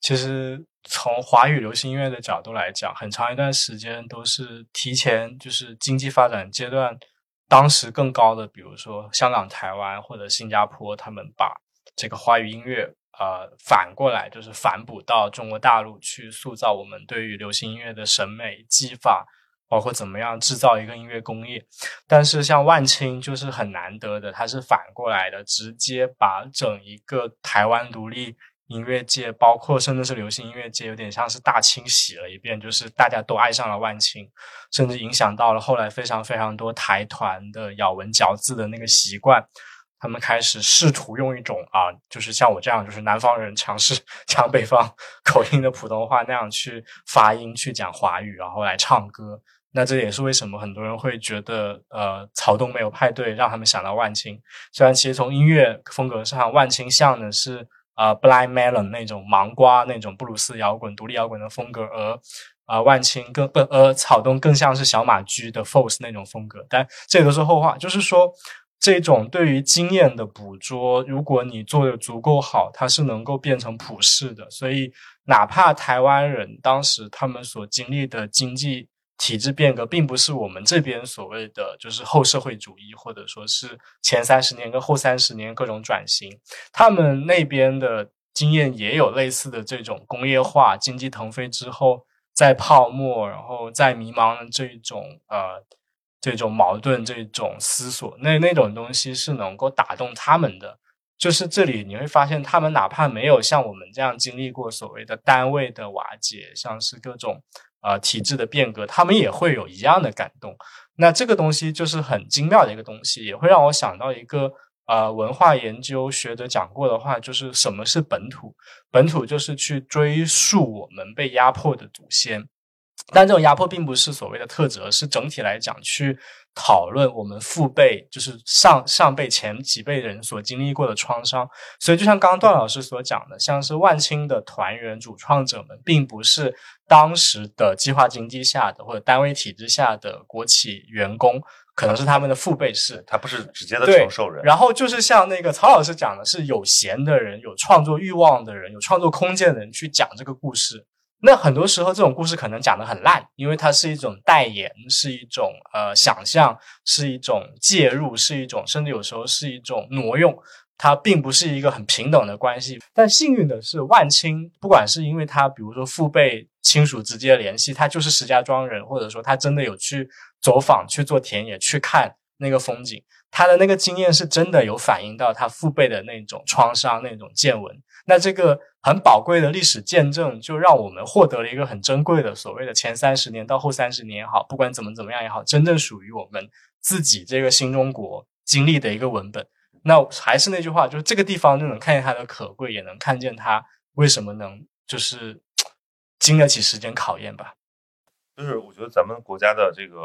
其实从华语流行音乐的角度来讲，很长一段时间都是提前就是经济发展阶段当时更高的，比如说香港、台湾或者新加坡，他们把这个华语音乐。呃，反过来就是反哺到中国大陆去塑造我们对于流行音乐的审美技法，包括怎么样制造一个音乐工业。但是像万青就是很难得的，它是反过来的，直接把整一个台湾独立音乐界，包括甚至是流行音乐界，有点像是大清洗了一遍，就是大家都爱上了万青，甚至影响到了后来非常非常多台团的咬文嚼字的那个习惯。他们开始试图用一种啊，就是像我这样，就是南方人尝试讲北方口音的普通话那样去发音去讲华语，然后来唱歌。那这也是为什么很多人会觉得，呃，草东没有派对让他们想到万青。虽然其实从音乐风格上，万青像的是啊，Blind Melon 那种芒瓜那种布鲁斯摇滚、独立摇滚的风格，而啊，万青更不，呃草东更像是小马驹的 Force 那种风格。但这都是后话，就是说。这种对于经验的捕捉，如果你做的足够好，它是能够变成普世的。所以，哪怕台湾人当时他们所经历的经济体制变革，并不是我们这边所谓的就是后社会主义，或者说是前三十年跟后三十年各种转型，他们那边的经验也有类似的这种工业化、经济腾飞之后再泡沫，然后再迷茫的这种呃。这种矛盾，这种思索，那那种东西是能够打动他们的。就是这里你会发现，他们哪怕没有像我们这样经历过所谓的单位的瓦解，像是各种呃体制的变革，他们也会有一样的感动。那这个东西就是很精妙的一个东西，也会让我想到一个呃文化研究学者讲过的话，就是什么是本土？本土就是去追溯我们被压迫的祖先。但这种压迫并不是所谓的特质，而是整体来讲去讨论我们父辈，就是上上辈前几辈人所经历过的创伤。所以，就像刚刚段老师所讲的，像是万青的团员、主创者们，并不是当时的计划经济下的或者单位体制下的国企员工，可能是他们的父辈是，他不是直接的承受人。然后就是像那个曹老师讲的，是有闲的人、有创作欲望的人、有创作空间的人去讲这个故事。那很多时候，这种故事可能讲的很烂，因为它是一种代言，是一种呃想象，是一种介入，是一种甚至有时候是一种挪用，它并不是一个很平等的关系。但幸运的是，万青不管是因为他比如说父辈亲属直接联系，他就是石家庄人，或者说他真的有去走访、去做田野、去看那个风景，他的那个经验是真的有反映到他父辈的那种创伤、那种见闻。那这个很宝贵的历史见证，就让我们获得了一个很珍贵的所谓的前三十年到后三十年也好，不管怎么怎么样也好，真正属于我们自己这个新中国经历的一个文本。那还是那句话，就是这个地方就能看见它的可贵，也能看见它为什么能就是经得起时间考验吧。就是我觉得咱们国家的这个，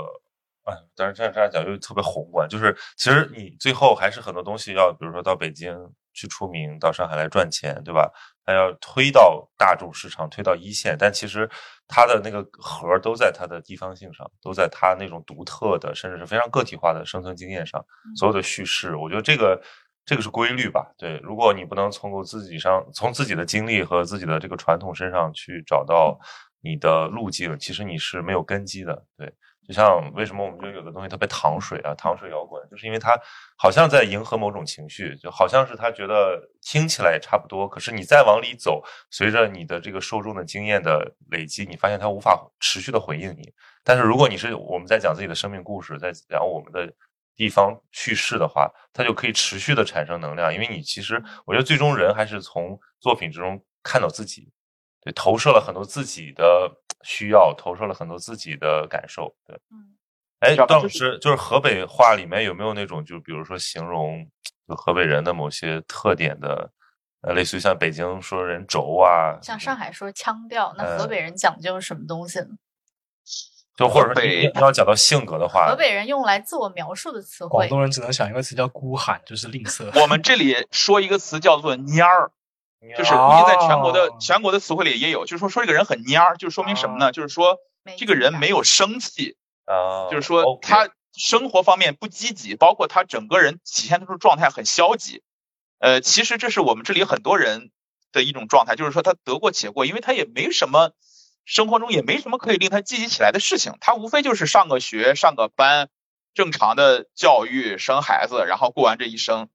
哎，但是这样这样讲又特别宏观，就是其实你最后还是很多东西要，比如说到北京。去出名到上海来赚钱，对吧？他要推到大众市场，推到一线，但其实他的那个核都在他的地方性上，都在他那种独特的，甚至是非常个体化的生存经验上。所有的叙事，我觉得这个这个是规律吧？对，如果你不能从自己上，从自己的经历和自己的这个传统身上去找到你的路径，其实你是没有根基的。对。就像为什么我们觉得有的东西特别糖水啊，糖水摇滚，就是因为它好像在迎合某种情绪，就好像是他觉得听起来也差不多，可是你再往里走，随着你的这个受众的经验的累积，你发现它无法持续的回应你。但是如果你是我们在讲自己的生命故事，在讲我们的地方叙事的话，它就可以持续的产生能量，因为你其实我觉得最终人还是从作品之中看到自己。对，投射了很多自己的需要，投射了很多自己的感受。对，嗯，哎，段老师，就是河北话里面有没有那种，就比如说形容就河北人的某些特点的？呃，类似于像北京说人轴啊，像上海说腔调，那河北人讲究什么东西呢？就或者说你要讲到性格的话，河北人用来自我描述的词汇，广东人只能想一个词叫孤寒，就是吝啬。我们这里说一个词叫做蔫儿，就是估计在全国的全国的词汇里也有，就是说说这个人很蔫儿，就说明什么呢？就是说这个人没有生气啊，就是说他生活方面不积极，包括他整个人体现出状态很消极。呃，其实这是我们这里很多人的一种状态，就是说他得过且过，因为他也没什么生活中也没什么可以令他积极起来的事情，他无非就是上个学、上个班，正常的教育、生孩子，然后过完这一生。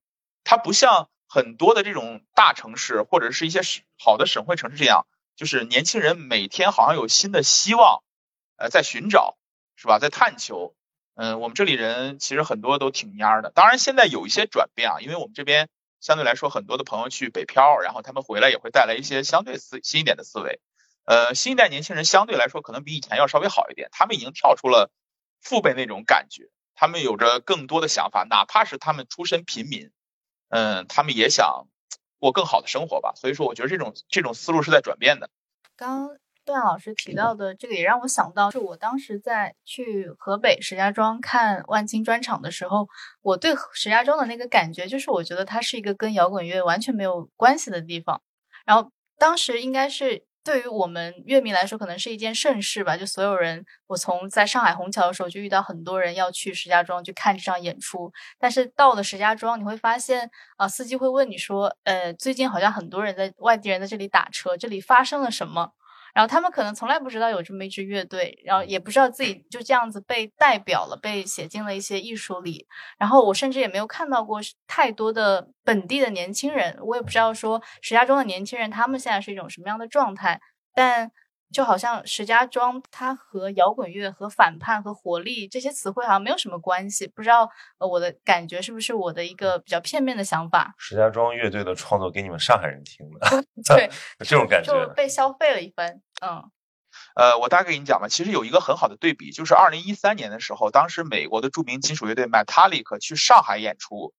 他不像很多的这种大城市或者是一些好的省会城市这样，就是年轻人每天好像有新的希望，呃，在寻找，是吧？在探求。嗯，我们这里人其实很多都挺蔫儿的，当然现在有一些转变啊，因为我们这边。相对来说，很多的朋友去北漂，然后他们回来也会带来一些相对思新一点的思维。呃，新一代年轻人相对来说可能比以前要稍微好一点，他们已经跳出了父辈那种感觉，他们有着更多的想法，哪怕是他们出身平民，嗯，他们也想过更好的生活吧。所以说，我觉得这种这种思路是在转变的。刚。段老师提到的这个也让我想到，是我当时在去河北石家庄看万青专场的时候，我对石家庄的那个感觉就是，我觉得它是一个跟摇滚乐完全没有关系的地方。然后当时应该是对于我们乐迷来说，可能是一件盛事吧，就所有人，我从在上海虹桥的时候就遇到很多人要去石家庄去看这场演出。但是到了石家庄，你会发现啊，司机会问你说，呃，最近好像很多人在外地人在这里打车，这里发生了什么？然后他们可能从来不知道有这么一支乐队，然后也不知道自己就这样子被代表了，被写进了一些艺术里。然后我甚至也没有看到过太多的本地的年轻人，我也不知道说石家庄的年轻人他们现在是一种什么样的状态，但。就好像石家庄，它和摇滚乐、和反叛、和活力这些词汇好像没有什么关系。不知道呃，我的感觉是不是我的一个比较片面的想法？石家庄乐队的创作给你们上海人听的，对，这种感觉就被消费了一番。嗯，呃，我大概给你讲吧。其实有一个很好的对比，就是二零一三年的时候，当时美国的著名金属乐队 Metallica 去上海演出，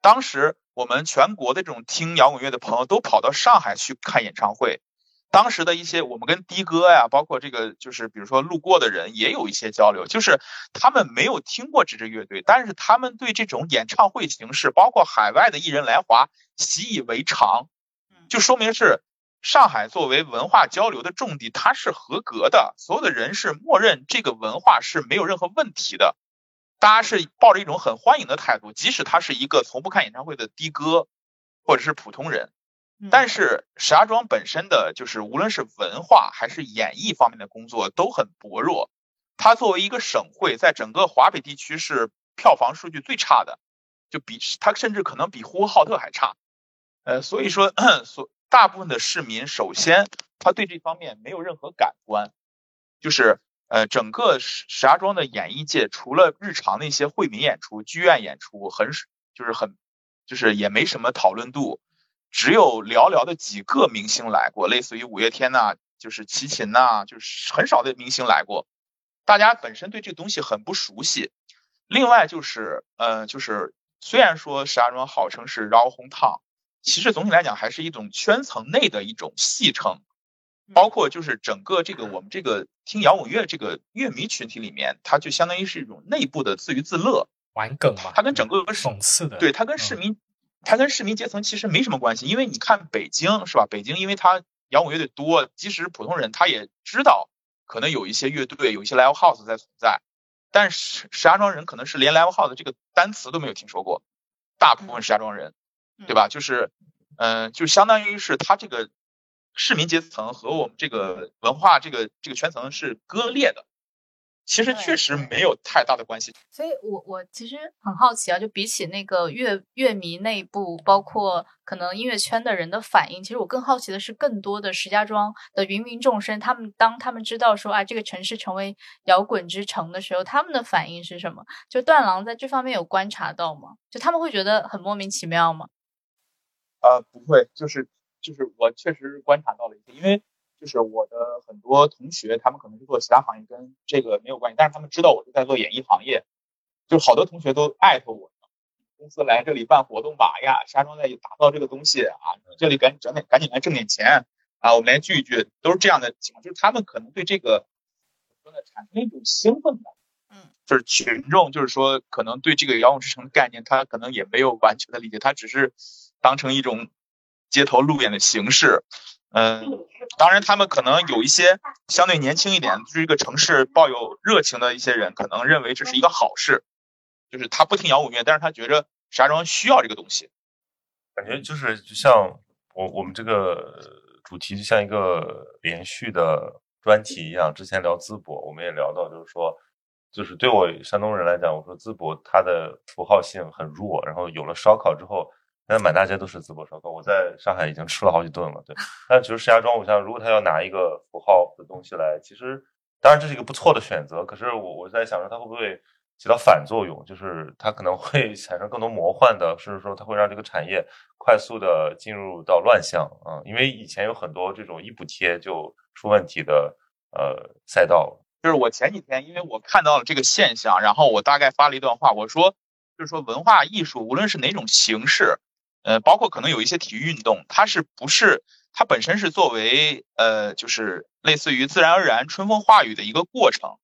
当时我们全国的这种听摇滚乐的朋友都跑到上海去看演唱会。当时的一些，我们跟的哥呀，包括这个，就是比如说路过的人，也有一些交流，就是他们没有听过这支乐队，但是他们对这种演唱会形式，包括海外的艺人来华，习以为常，就说明是上海作为文化交流的重地，它是合格的，所有的人是默认这个文化是没有任何问题的，大家是抱着一种很欢迎的态度，即使他是一个从不看演唱会的的哥，或者是普通人。但是石家庄本身的就是无论是文化还是演艺方面的工作都很薄弱，它作为一个省会，在整个华北地区是票房数据最差的，就比它甚至可能比呼和浩特还差。呃，所以说，所大部分的市民首先他对这方面没有任何感官，就是呃整个石石家庄的演艺界，除了日常的一些惠民演出、剧院演出，很就是很就是也没什么讨论度。只有寥寥的几个明星来过，类似于五月天呐，就是齐秦呐，就是很少的明星来过。大家本身对这个东西很不熟悉。另外就是，呃，就是虽然说石家庄号称是绕红烫，其实总体来讲还是一种圈层内的一种戏称。包括就是整个这个我们这个听摇滚乐这个乐迷群体里面，它就相当于是一种内部的自娱自乐、玩梗嘛。它跟整个讽刺的，对它跟市民。它跟市民阶层其实没什么关系，因为你看北京是吧？北京因为它摇滚乐队多，即使普通人他也知道，可能有一些乐队、有一些 live house 在存在，但是石家庄人可能是连 live house 这个单词都没有听说过，大部分石家庄人，对吧？就是，嗯，就相当于是他这个市民阶层和我们这个文化这个这个圈层是割裂的。其实确实没有太大的关系，所以我我其实很好奇啊，就比起那个乐乐迷内部，包括可能音乐圈的人的反应，其实我更好奇的是更多的石家庄的芸芸众生，他们当他们知道说啊这个城市成为摇滚之城的时候，他们的反应是什么？就段郎在这方面有观察到吗？就他们会觉得很莫名其妙吗？呃，不会，就是就是我确实观察到了一些，因为。就是我的很多同学，他们可能是做其他行业，跟这个没有关系，但是他们知道我是在做演艺行业，就好多同学都艾特我，公司来这里办活动吧，哎呀，石家庄在打造这个东西啊，这里赶紧整点，赶紧来挣点钱啊，我们来聚一聚，都是这样的情况，就是他们可能对这个说呢产生一种兴奋感，嗯，就是群众，就是说可能对这个遥控之城的概念，他可能也没有完全的理解，他只是当成一种街头路演的形式。嗯，当然，他们可能有一些相对年轻一点，对这个城市抱有热情的一些人，可能认为这是一个好事，就是他不听摇滚乐，但是他觉着石家庄需要这个东西。感觉就是就像我我们这个主题就像一个连续的专题一样。之前聊淄博，我们也聊到，就是说，就是对我山东人来讲，我说淄博它的符号性很弱，然后有了烧烤之后。现在满大街都是淄博烧烤，我在上海已经吃了好几顿了。对，但其实石家庄，我想如果他要拿一个符号的东西来，其实当然这是一个不错的选择。可是我我在想说，它会不会起到反作用？就是它可能会 产生更多魔幻的，甚至说它会让这个产业快速的进入到乱象啊。因为以前有很多这种一补贴就出问题的呃赛道。就是我前几天，因为我看到了这个现象，然后我大概发了一段话，我说就是说文化艺术无论是哪种形式。呃，包括可能有一些体育运动，它是不是它本身是作为呃，就是类似于自然而然春风化雨的一个过程，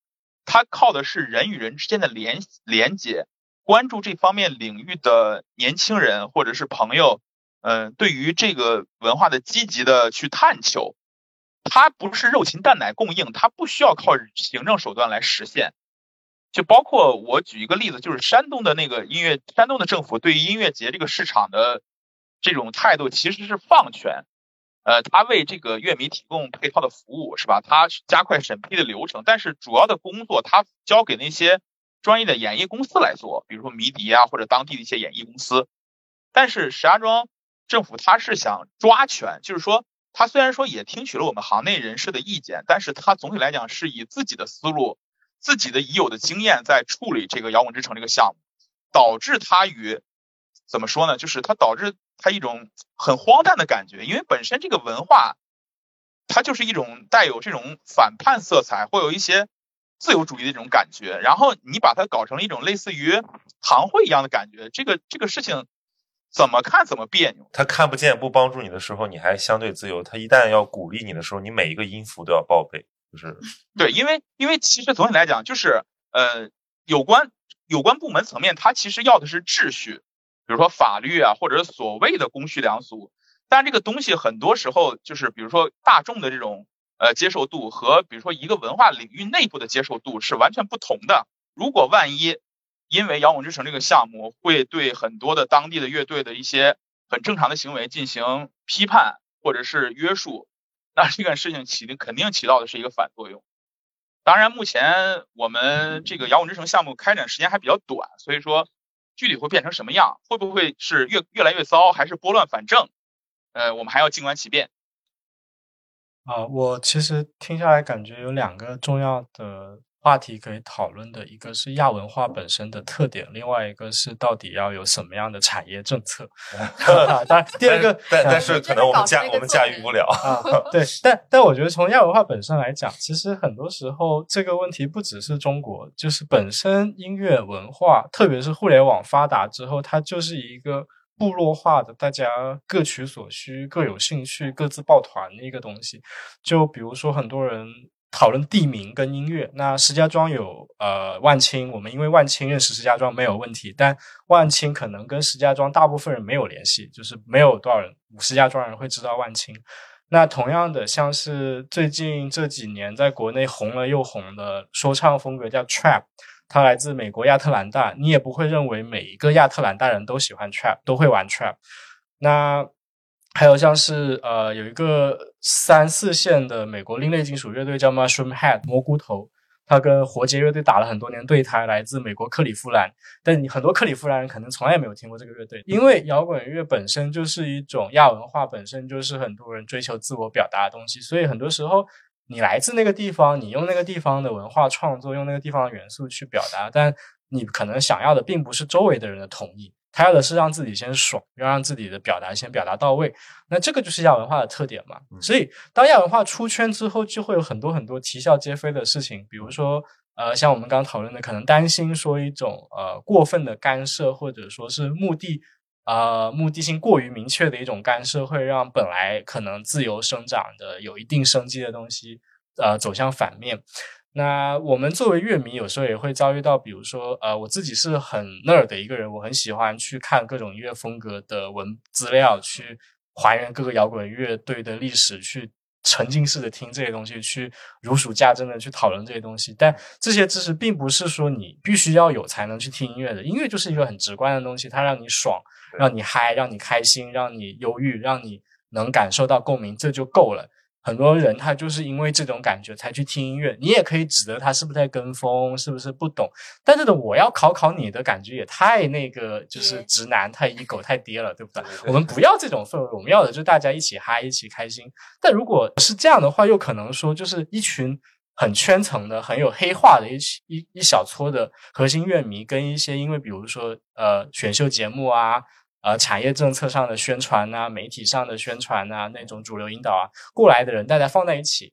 它靠的是人与人之间的连连接，关注这方面领域的年轻人或者是朋友，嗯，对于这个文化的积极的去探求，它不是肉禽蛋奶供应，它不需要靠行政手段来实现。就包括我举一个例子，就是山东的那个音乐，山东的政府对于音乐节这个市场的这种态度其实是放权，呃，他为这个乐迷提供配套的服务，是吧？他加快审批的流程，但是主要的工作他交给那些专业的演艺公司来做，比如说迷笛啊，或者当地的一些演艺公司。但是石家庄政府他是想抓权，就是说他虽然说也听取了我们行内人士的意见，但是他总体来讲是以自己的思路。自己的已有的经验在处理这个摇滚之城这个项目，导致他与怎么说呢？就是他导致他一种很荒诞的感觉，因为本身这个文化，它就是一种带有这种反叛色彩，会有一些自由主义的这种感觉。然后你把它搞成了一种类似于堂会一样的感觉，这个这个事情怎么看怎么别扭。他看不见不帮助你的时候，你还相对自由；他一旦要鼓励你的时候，你每一个音符都要报备。就是对，因为因为其实总体来讲，就是呃，有关有关部门层面，它其实要的是秩序，比如说法律啊，或者所谓的公序良俗。但这个东西很多时候就是，比如说大众的这种呃接受度和比如说一个文化领域内部的接受度是完全不同的。如果万一因为摇滚之城这个项目会对很多的当地的乐队的一些很正常的行为进行批判或者是约束。那这个事情起的肯定起到的是一个反作用。当然，目前我们这个摇滚之城项目开展时间还比较短，所以说具体会变成什么样，会不会是越越来越糟，还是拨乱反正？呃，我们还要静观其变。啊，我其实听下来感觉有两个重要的。话题可以讨论的一个是亚文化本身的特点，另外一个是到底要有什么样的产业政策。当 然，第二个，但但是可能我们驾我们驾驭不了啊。对，但但我觉得从亚文化本身来讲，其实很多时候这个问题不只是中国，就是本身音乐文化，特别是互联网发达之后，它就是一个部落化的，大家各取所需、各有兴趣、各自抱团的一个东西。就比如说很多人。讨论地名跟音乐，那石家庄有呃万青，我们因为万青认识石家庄没有问题，但万青可能跟石家庄大部分人没有联系，就是没有多少人石家庄人会知道万青。那同样的，像是最近这几年在国内红了又红的说唱风格叫 Trap，它来自美国亚特兰大，你也不会认为每一个亚特兰大人都喜欢 Trap，都会玩 Trap。那还有像是呃有一个三四线的美国另类金属乐队叫 Mushroom Head 蘑菇头，他跟活结乐队打了很多年对台，来自美国克利夫兰。但你很多克利夫兰人可能从来没有听过这个乐队，因为摇滚乐本身就是一种亚文化，本身就是很多人追求自我表达的东西，所以很多时候你来自那个地方，你用那个地方的文化创作，用那个地方的元素去表达，但你可能想要的并不是周围的人的同意。他要的是让自己先爽，要让自己的表达先表达到位。那这个就是亚文化的特点嘛。所以当亚文化出圈之后，就会有很多很多啼笑皆非的事情，比如说呃，像我们刚刚讨论的，可能担心说一种呃过分的干涉，或者说是目的呃目的性过于明确的一种干涉，会让本来可能自由生长的有一定生机的东西呃走向反面。那我们作为乐迷，有时候也会遭遇到，比如说，呃，我自己是很 nerd 的一个人，我很喜欢去看各种音乐风格的文资料，去还原各个摇滚乐队的历史，去沉浸式的听这些东西，去如数家珍的去讨论这些东西。但这些知识并不是说你必须要有才能去听音乐的，音乐就是一个很直观的东西，它让你爽，让你嗨，让你开心，让你忧郁，让你能感受到共鸣，这就够了。很多人他就是因为这种感觉才去听音乐，你也可以指责他是不是在跟风，是不是不懂。但这种我要考考你的感觉也太那个，就是直男太 ego 太爹了，对不对？我们不要这种氛围，我们要的就是大家一起嗨，一起开心。但如果是这样的话，又可能说就是一群很圈层的、很有黑化的一一一小撮的核心乐迷，跟一些因为比如说呃选秀节目啊。呃，产业政策上的宣传呐，媒体上的宣传呐，那种主流引导啊，过来的人，大家放在一起，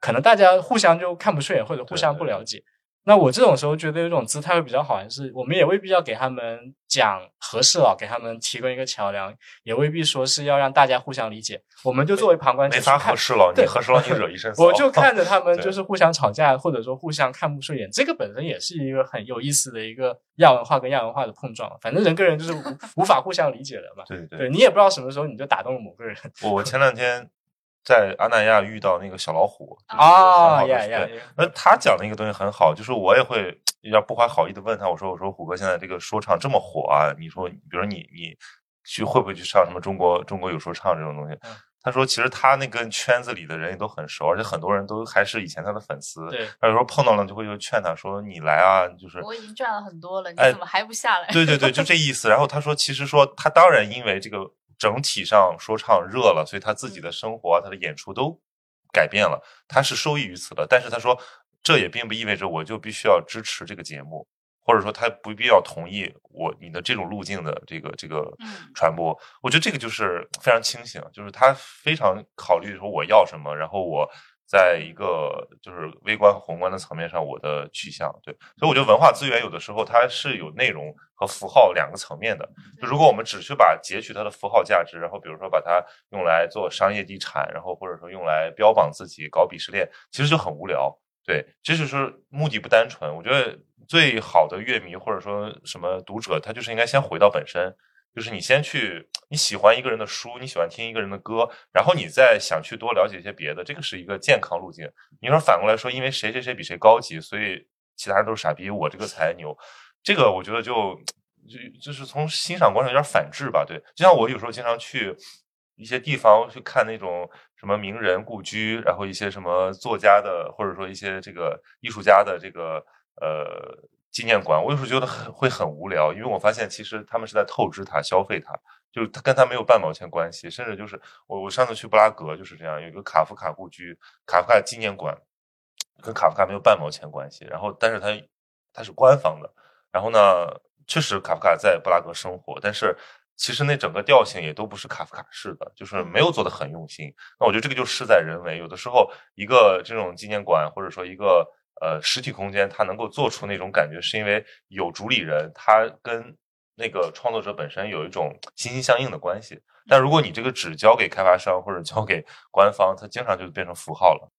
可能大家互相就看不顺眼，或者互相不了解。那我这种时候觉得有种姿态会比较好，还是我们也未必要给他们讲合适了，给他们提供一个桥梁，也未必说是要让大家互相理解。我们就作为旁观者，没法合适了，你合适了你惹一身 骚。我就看着他们 就是互相吵架，或者说互相看不顺眼，这个本身也是一个很有意思的一个亚文化跟亚文化的碰撞。反正人跟人就是无无法互相理解的嘛。对对，对你也不知道什么时候你就打动了某个人。我我前两天。在阿那亚遇到那个小老虎啊呀呀！那他讲的一个东西很好，就是我也会要不怀好意的问他，我说我说虎哥现在这个说唱这么火啊，你说比如你你去会不会去唱什么中国中国有说唱这种东西？他说其实他那跟圈子里的人也都很熟，而且很多人都还是以前他的粉丝。对，他有时候碰到了就会就劝他说你来啊，就是我已经赚了很多了，你怎么还不下来？对对对，就这意思。然后他说其实说他当然因为这个整体上说唱热了，所以他自己的生活他的演出都。改变了，他是受益于此的。但是他说，这也并不意味着我就必须要支持这个节目，或者说他不必要同意我你的这种路径的这个这个传播。我觉得这个就是非常清醒，就是他非常考虑说我要什么，然后我。在一个就是微观和宏观的层面上，我的去向对，所以我觉得文化资源有的时候它是有内容和符号两个层面的。就如果我们只去把截取它的符号价值，然后比如说把它用来做商业地产，然后或者说用来标榜自己搞鄙视链，其实就很无聊。对，即使是目的不单纯。我觉得最好的乐迷或者说什么读者，他就是应该先回到本身。就是你先去，你喜欢一个人的书，你喜欢听一个人的歌，然后你再想去多了解一些别的，这个是一个健康路径。你说反过来说，因为谁谁谁比谁高级，所以其他人都是傻逼，我这个才牛，这个我觉得就就就是从欣赏观上有点反智吧？对，就像我有时候经常去一些地方去看那种什么名人故居，然后一些什么作家的，或者说一些这个艺术家的这个呃。纪念馆，我有时候觉得很会很无聊，因为我发现其实他们是在透支它、消费它，就他跟它没有半毛钱关系。甚至就是我我上次去布拉格就是这样，有一个卡夫卡故居、卡夫卡纪念馆，跟卡夫卡没有半毛钱关系。然后，但是它它是官方的。然后呢，确实卡夫卡在布拉格生活，但是其实那整个调性也都不是卡夫卡式的，就是没有做的很用心。那我觉得这个就事在人为，有的时候一个这种纪念馆或者说一个。呃，实体空间它能够做出那种感觉，是因为有主理人，他跟那个创作者本身有一种心心相印的关系。但如果你这个只交给开发商或者交给官方，它经常就变成符号了。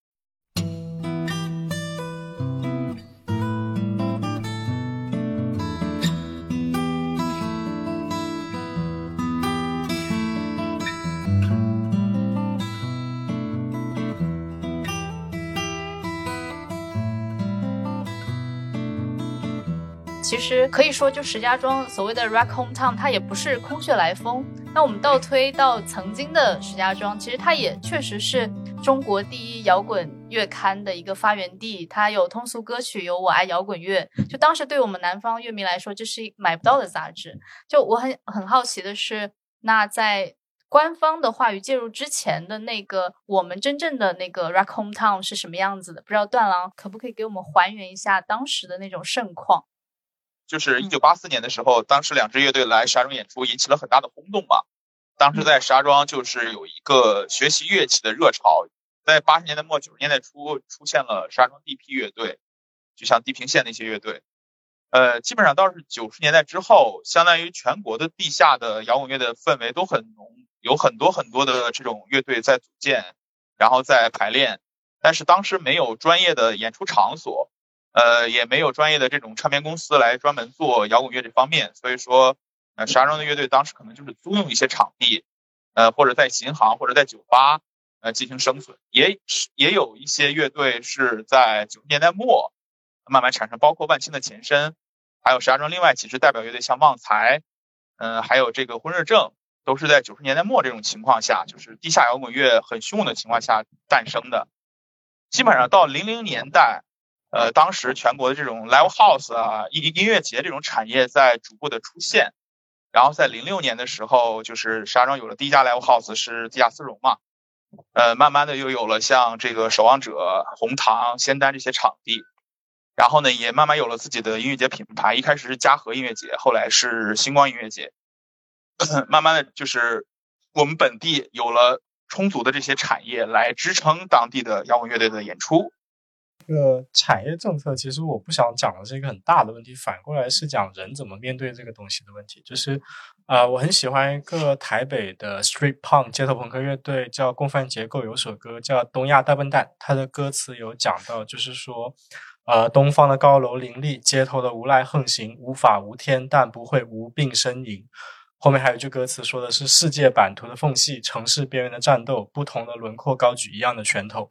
其实可以说，就石家庄所谓的 Rock Hometown，它也不是空穴来风。那我们倒推到曾经的石家庄，其实它也确实是中国第一摇滚乐刊的一个发源地。它有通俗歌曲，有我爱摇滚乐。就当时对我们南方乐迷来说，这是买不到的杂志。就我很很好奇的是，那在官方的话语介入之前的那个我们真正的那个 Rock Hometown 是什么样子的？不知道段郎可不可以给我们还原一下当时的那种盛况？就是一九八四年的时候，当时两支乐队来石家庄演出，引起了很大的轰动嘛。当时在石家庄就是有一个学习乐器的热潮，在八十年代末九十年代初出现了石家庄第一批乐队，就像地平线那些乐队。呃，基本上倒是九十年代之后，相当于全国的地下的摇滚乐的氛围都很浓，有很多很多的这种乐队在组建，然后在排练。但是当时没有专业的演出场所，呃，也没有专业的这种唱片公司来专门做摇滚乐这方面，所以说，呃，石家庄的乐队当时可能就是租用一些场地，呃，或者在琴行或者在酒吧，呃，进行生存。也也有一些乐队是在九十年代末慢慢产生，包括万青的前身，还有石家庄另外几支代表乐队，像旺财，嗯，还有这个婚日正，都是在九十年代末这种情况下，就是地下摇滚乐很凶的情况下诞生的。基本上到零零年代，呃，当时全国的这种 live house 啊，音音乐节这种产业在逐步的出现。然后在零六年的时候，就是石家庄有了第一家 live house 是地下丝绒嘛，呃，慢慢的又有了像这个守望者、红糖、仙丹这些场地。然后呢，也慢慢有了自己的音乐节品牌，一开始是嘉禾音乐节，后来是星光音乐节。慢慢的就是我们本地有了。充足的这些产业来支撑当地的摇滚乐队的演出。这个产业政策其实我不想讲的是一个很大的问题，反过来是讲人怎么面对这个东西的问题。就是，呃，我很喜欢一个台北的 Street Punk 街头朋克乐队，叫共犯结构，有首歌叫《东亚大笨蛋》，它的歌词有讲到，就是说，呃，东方的高楼林立，街头的无赖横行，无法无天，但不会无病呻吟。后面还有一句歌词，说的是世界版图的缝隙，城市边缘的战斗，不同的轮廓高举一样的拳头。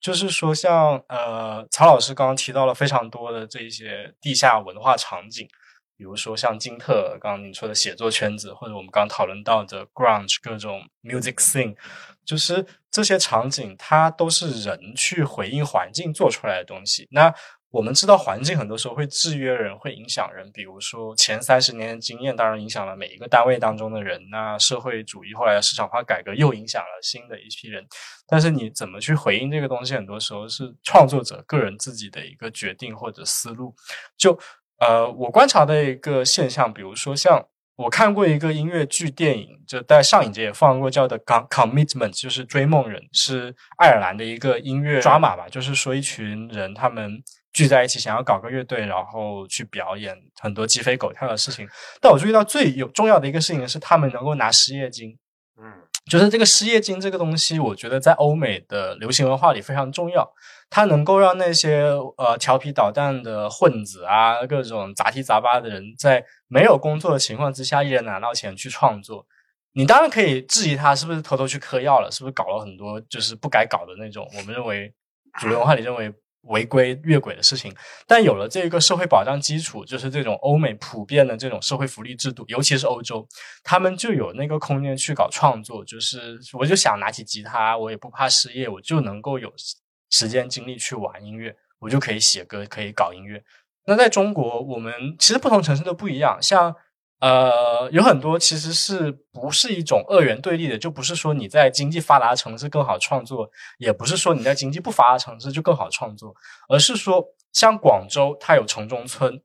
就是说，像呃，曹老师刚刚提到了非常多的这一些地下文化场景，比如说像金特刚刚您说的写作圈子，或者我们刚刚讨论到的 grunge 各种 music scene，就是这些场景，它都是人去回应环境做出来的东西。那我们知道环境很多时候会制约人，会影响人。比如说前三十年的经验，当然影响了每一个单位当中的人。那社会主义后来的市场化改革又影响了新的一批人。但是你怎么去回应这个东西，很多时候是创作者个人自己的一个决定或者思路。就呃，我观察的一个现象，比如说像我看过一个音乐剧电影，就在上影节也放过，叫的《Commitment》，就是追梦人，是爱尔兰的一个音乐抓马吧，就是说一群人他们。聚在一起，想要搞个乐队，然后去表演很多鸡飞狗跳的事情。但我注意到最有重要的一个事情是，他们能够拿失业金。嗯，就是这个失业金这个东西，我觉得在欧美的流行文化里非常重要。它能够让那些呃调皮捣蛋的混子啊，各种杂七杂八的人，在没有工作的情况之下，依然拿到钱去创作。你当然可以质疑他是不是偷偷去嗑药了，是不是搞了很多就是不该搞的那种。我们认为主流文化里认为。违规越轨的事情，但有了这个社会保障基础，就是这种欧美普遍的这种社会福利制度，尤其是欧洲，他们就有那个空间去搞创作。就是我就想拿起吉他，我也不怕失业，我就能够有时间精力去玩音乐，我就可以写歌，可以搞音乐。那在中国，我们其实不同城市都不一样，像。呃，有很多其实是不是一种二元对立的，就不是说你在经济发达城市更好创作，也不是说你在经济不发达城市就更好创作，而是说像广州，它有城中村，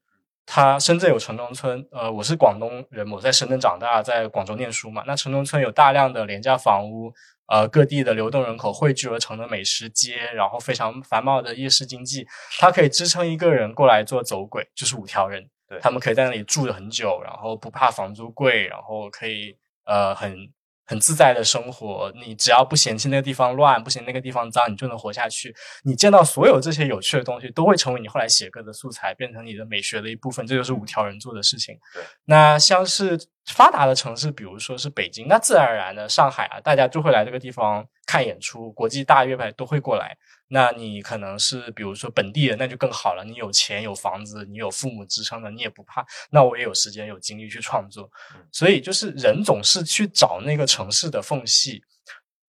它深圳有城中村。呃，我是广东人，我在深圳长大，在广州念书嘛。那城中村有大量的廉价房屋，呃，各地的流动人口汇聚而成的美食街，然后非常繁茂的夜市经济，它可以支撑一个人过来做走鬼，就是五条人。他们可以在那里住了很久，然后不怕房租贵，然后可以呃很很自在的生活。你只要不嫌弃那个地方乱，不嫌那个地方脏，你就能活下去。你见到所有这些有趣的东西，都会成为你后来写歌的素材，变成你的美学的一部分。这就是五条人做的事情。对，那像是发达的城市，比如说是北京，那自然而然的上海啊，大家就会来这个地方看演出，国际大乐派都会过来。那你可能是比如说本地人，那就更好了。你有钱有房子，你有父母支撑的，你也不怕。那我也有时间有精力去创作，所以就是人总是去找那个城市的缝隙，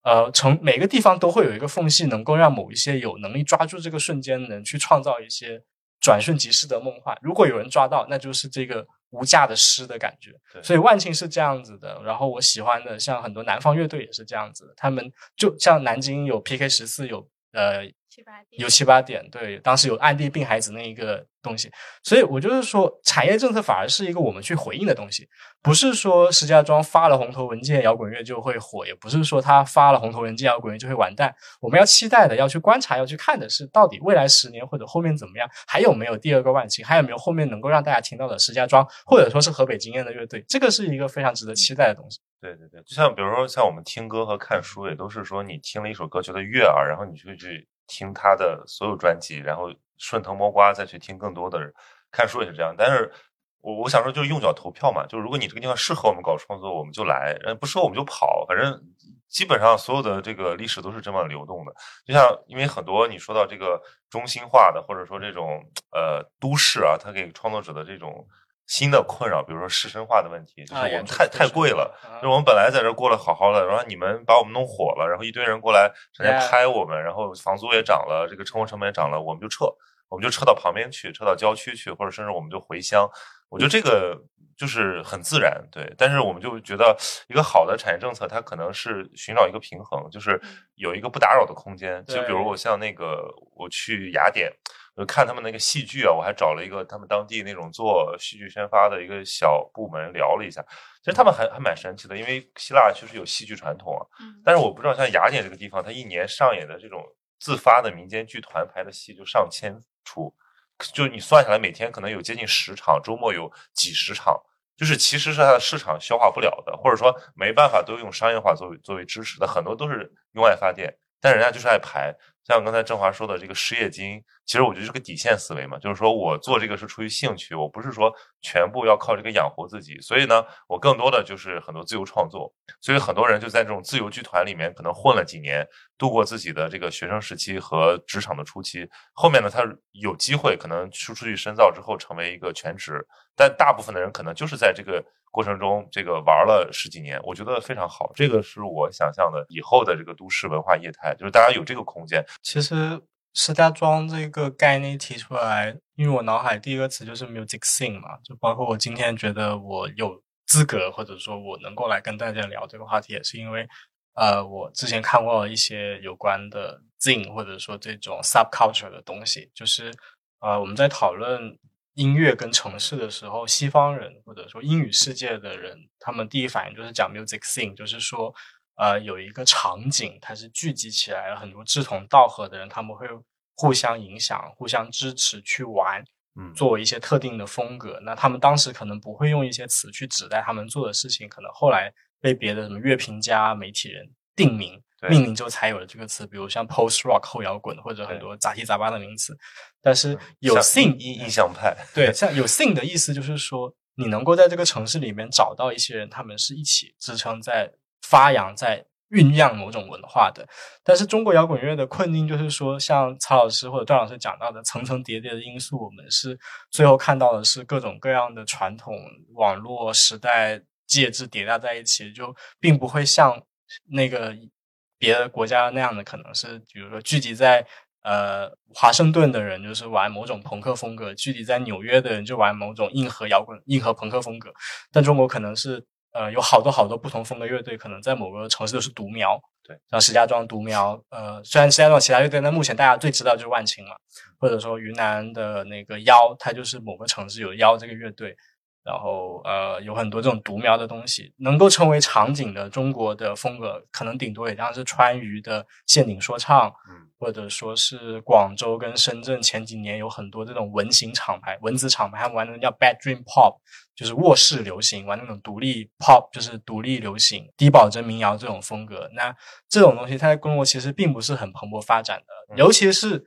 呃，从每个地方都会有一个缝隙，能够让某一些有能力抓住这个瞬间的人去创造一些转瞬即逝的梦幻。如果有人抓到，那就是这个无价的诗的感觉。所以万庆是这样子的，然后我喜欢的像很多南方乐队也是这样子的，他们就像南京有 PK 十四有。呃，有七八点，对，当时有暗地病孩子那一个东西，所以我就是说，产业政策反而是一个我们去回应的东西，不是说石家庄发了红头文件摇滚乐就会火，也不是说他发了红头文件摇滚乐就会完蛋。我们要期待的，要去观察，要去看的是，到底未来十年或者后面怎么样，还有没有第二个万青，还有没有后面能够让大家听到的石家庄或者说是河北经验的乐队，这个是一个非常值得期待的东西。对对对，就像比如说像我们听歌和看书，也都是说你听了一首歌觉得悦耳，然后你就去。听他的所有专辑，然后顺藤摸瓜再去听更多的人。看书也是这样，但是我我想说就是用脚投票嘛，就是如果你这个地方适合我们搞创作，我们就来；，嗯不适合我们就跑。反正基本上所有的这个历史都是这么流动的。就像因为很多你说到这个中心化的，或者说这种呃都市啊，它给创作者的这种。新的困扰，比如说师生化的问题，就是我们太太贵了。就是我们本来在这过得好好的，然后你们把我们弄火了，然后一堆人过来直接拍我们，然后房租也涨了，这个生活成本也涨了，我们就撤，我们就撤到旁边去，撤到郊区去，或者甚至我们就回乡。我觉得这个就是很自然，对。但是我们就觉得一个好的产业政策，它可能是寻找一个平衡，就是有一个不打扰的空间。就比如我像那个我去雅典。就看他们那个戏剧啊，我还找了一个他们当地那种做戏剧宣发的一个小部门聊了一下。其实他们还还蛮神奇的，因为希腊确实有戏剧传统啊。但是我不知道像雅典这个地方，它一年上演的这种自发的民间剧团排的戏就上千出，就你算下来每天可能有接近十场，周末有几十场，就是其实是它的市场消化不了的，或者说没办法都用商业化作为作为支持的，很多都是用爱发电，但人家就是爱排。像刚才郑华说的这个失业金，其实我觉得是个底线思维嘛，就是说我做这个是出于兴趣，我不是说全部要靠这个养活自己，所以呢，我更多的就是很多自由创作，所以很多人就在这种自由剧团里面可能混了几年，度过自己的这个学生时期和职场的初期，后面呢，他有机会可能出出去深造之后成为一个全职，但大部分的人可能就是在这个。过程中，这个玩了十几年，我觉得非常好。这个是我想象的以后的这个都市文化业态，就是大家有这个空间。其实石家庄这个概念提出来，因为我脑海第一个词就是 music scene 嘛，就包括我今天觉得我有资格或者说我能够来跟大家聊这个话题，也是因为呃，我之前看过一些有关的 zine 或者说这种 subculture 的东西，就是呃，我们在讨论。音乐跟城市的时候，西方人或者说英语世界的人，他们第一反应就是讲 music scene，就是说，呃，有一个场景，它是聚集起来了很多志同道合的人，他们会互相影响、互相支持去玩，嗯，作为一些特定的风格。那他们当时可能不会用一些词去指代他们做的事情，可能后来被别的什么乐评家、媒体人定名。命名之后才有了这个词，比如像 post rock 后摇滚或者很多杂七杂八的名词。但是有 thing 印印象派，对，像有 thing 的意思就是说，你能够在这个城市里面找到一些人，他们是一起支撑在发扬、在酝酿某种文化的。但是中国摇滚乐的困境就是说，像曹老师或者段老师讲到的层层叠叠的因素，我们是最后看到的是各种各样的传统网络时代介质叠加在一起，就并不会像那个。别的国家那样的可能是，比如说聚集在呃华盛顿的人就是玩某种朋克风格，聚集在纽约的人就玩某种硬核摇滚、硬核朋克风格。但中国可能是呃有好多好多不同风格乐队，可能在某个城市都是独苗。对，像石家庄独苗，呃，虽然石家庄其他乐队，但目前大家最知道就是万青嘛，或者说云南的那个妖，它就是某个城市有妖这个乐队。然后，呃，有很多这种独苗的东西，能够成为场景的中国的风格，可能顶多也像是川渝的陷阱说唱，嗯，或者说是广州跟深圳前几年有很多这种文型厂牌、文字厂牌，他们玩的叫 Bad Dream Pop，就是卧室流行，玩那种独立 Pop，就是独立流行、低保真民谣这种风格。那这种东西它在中国其实并不是很蓬勃发展的，尤其是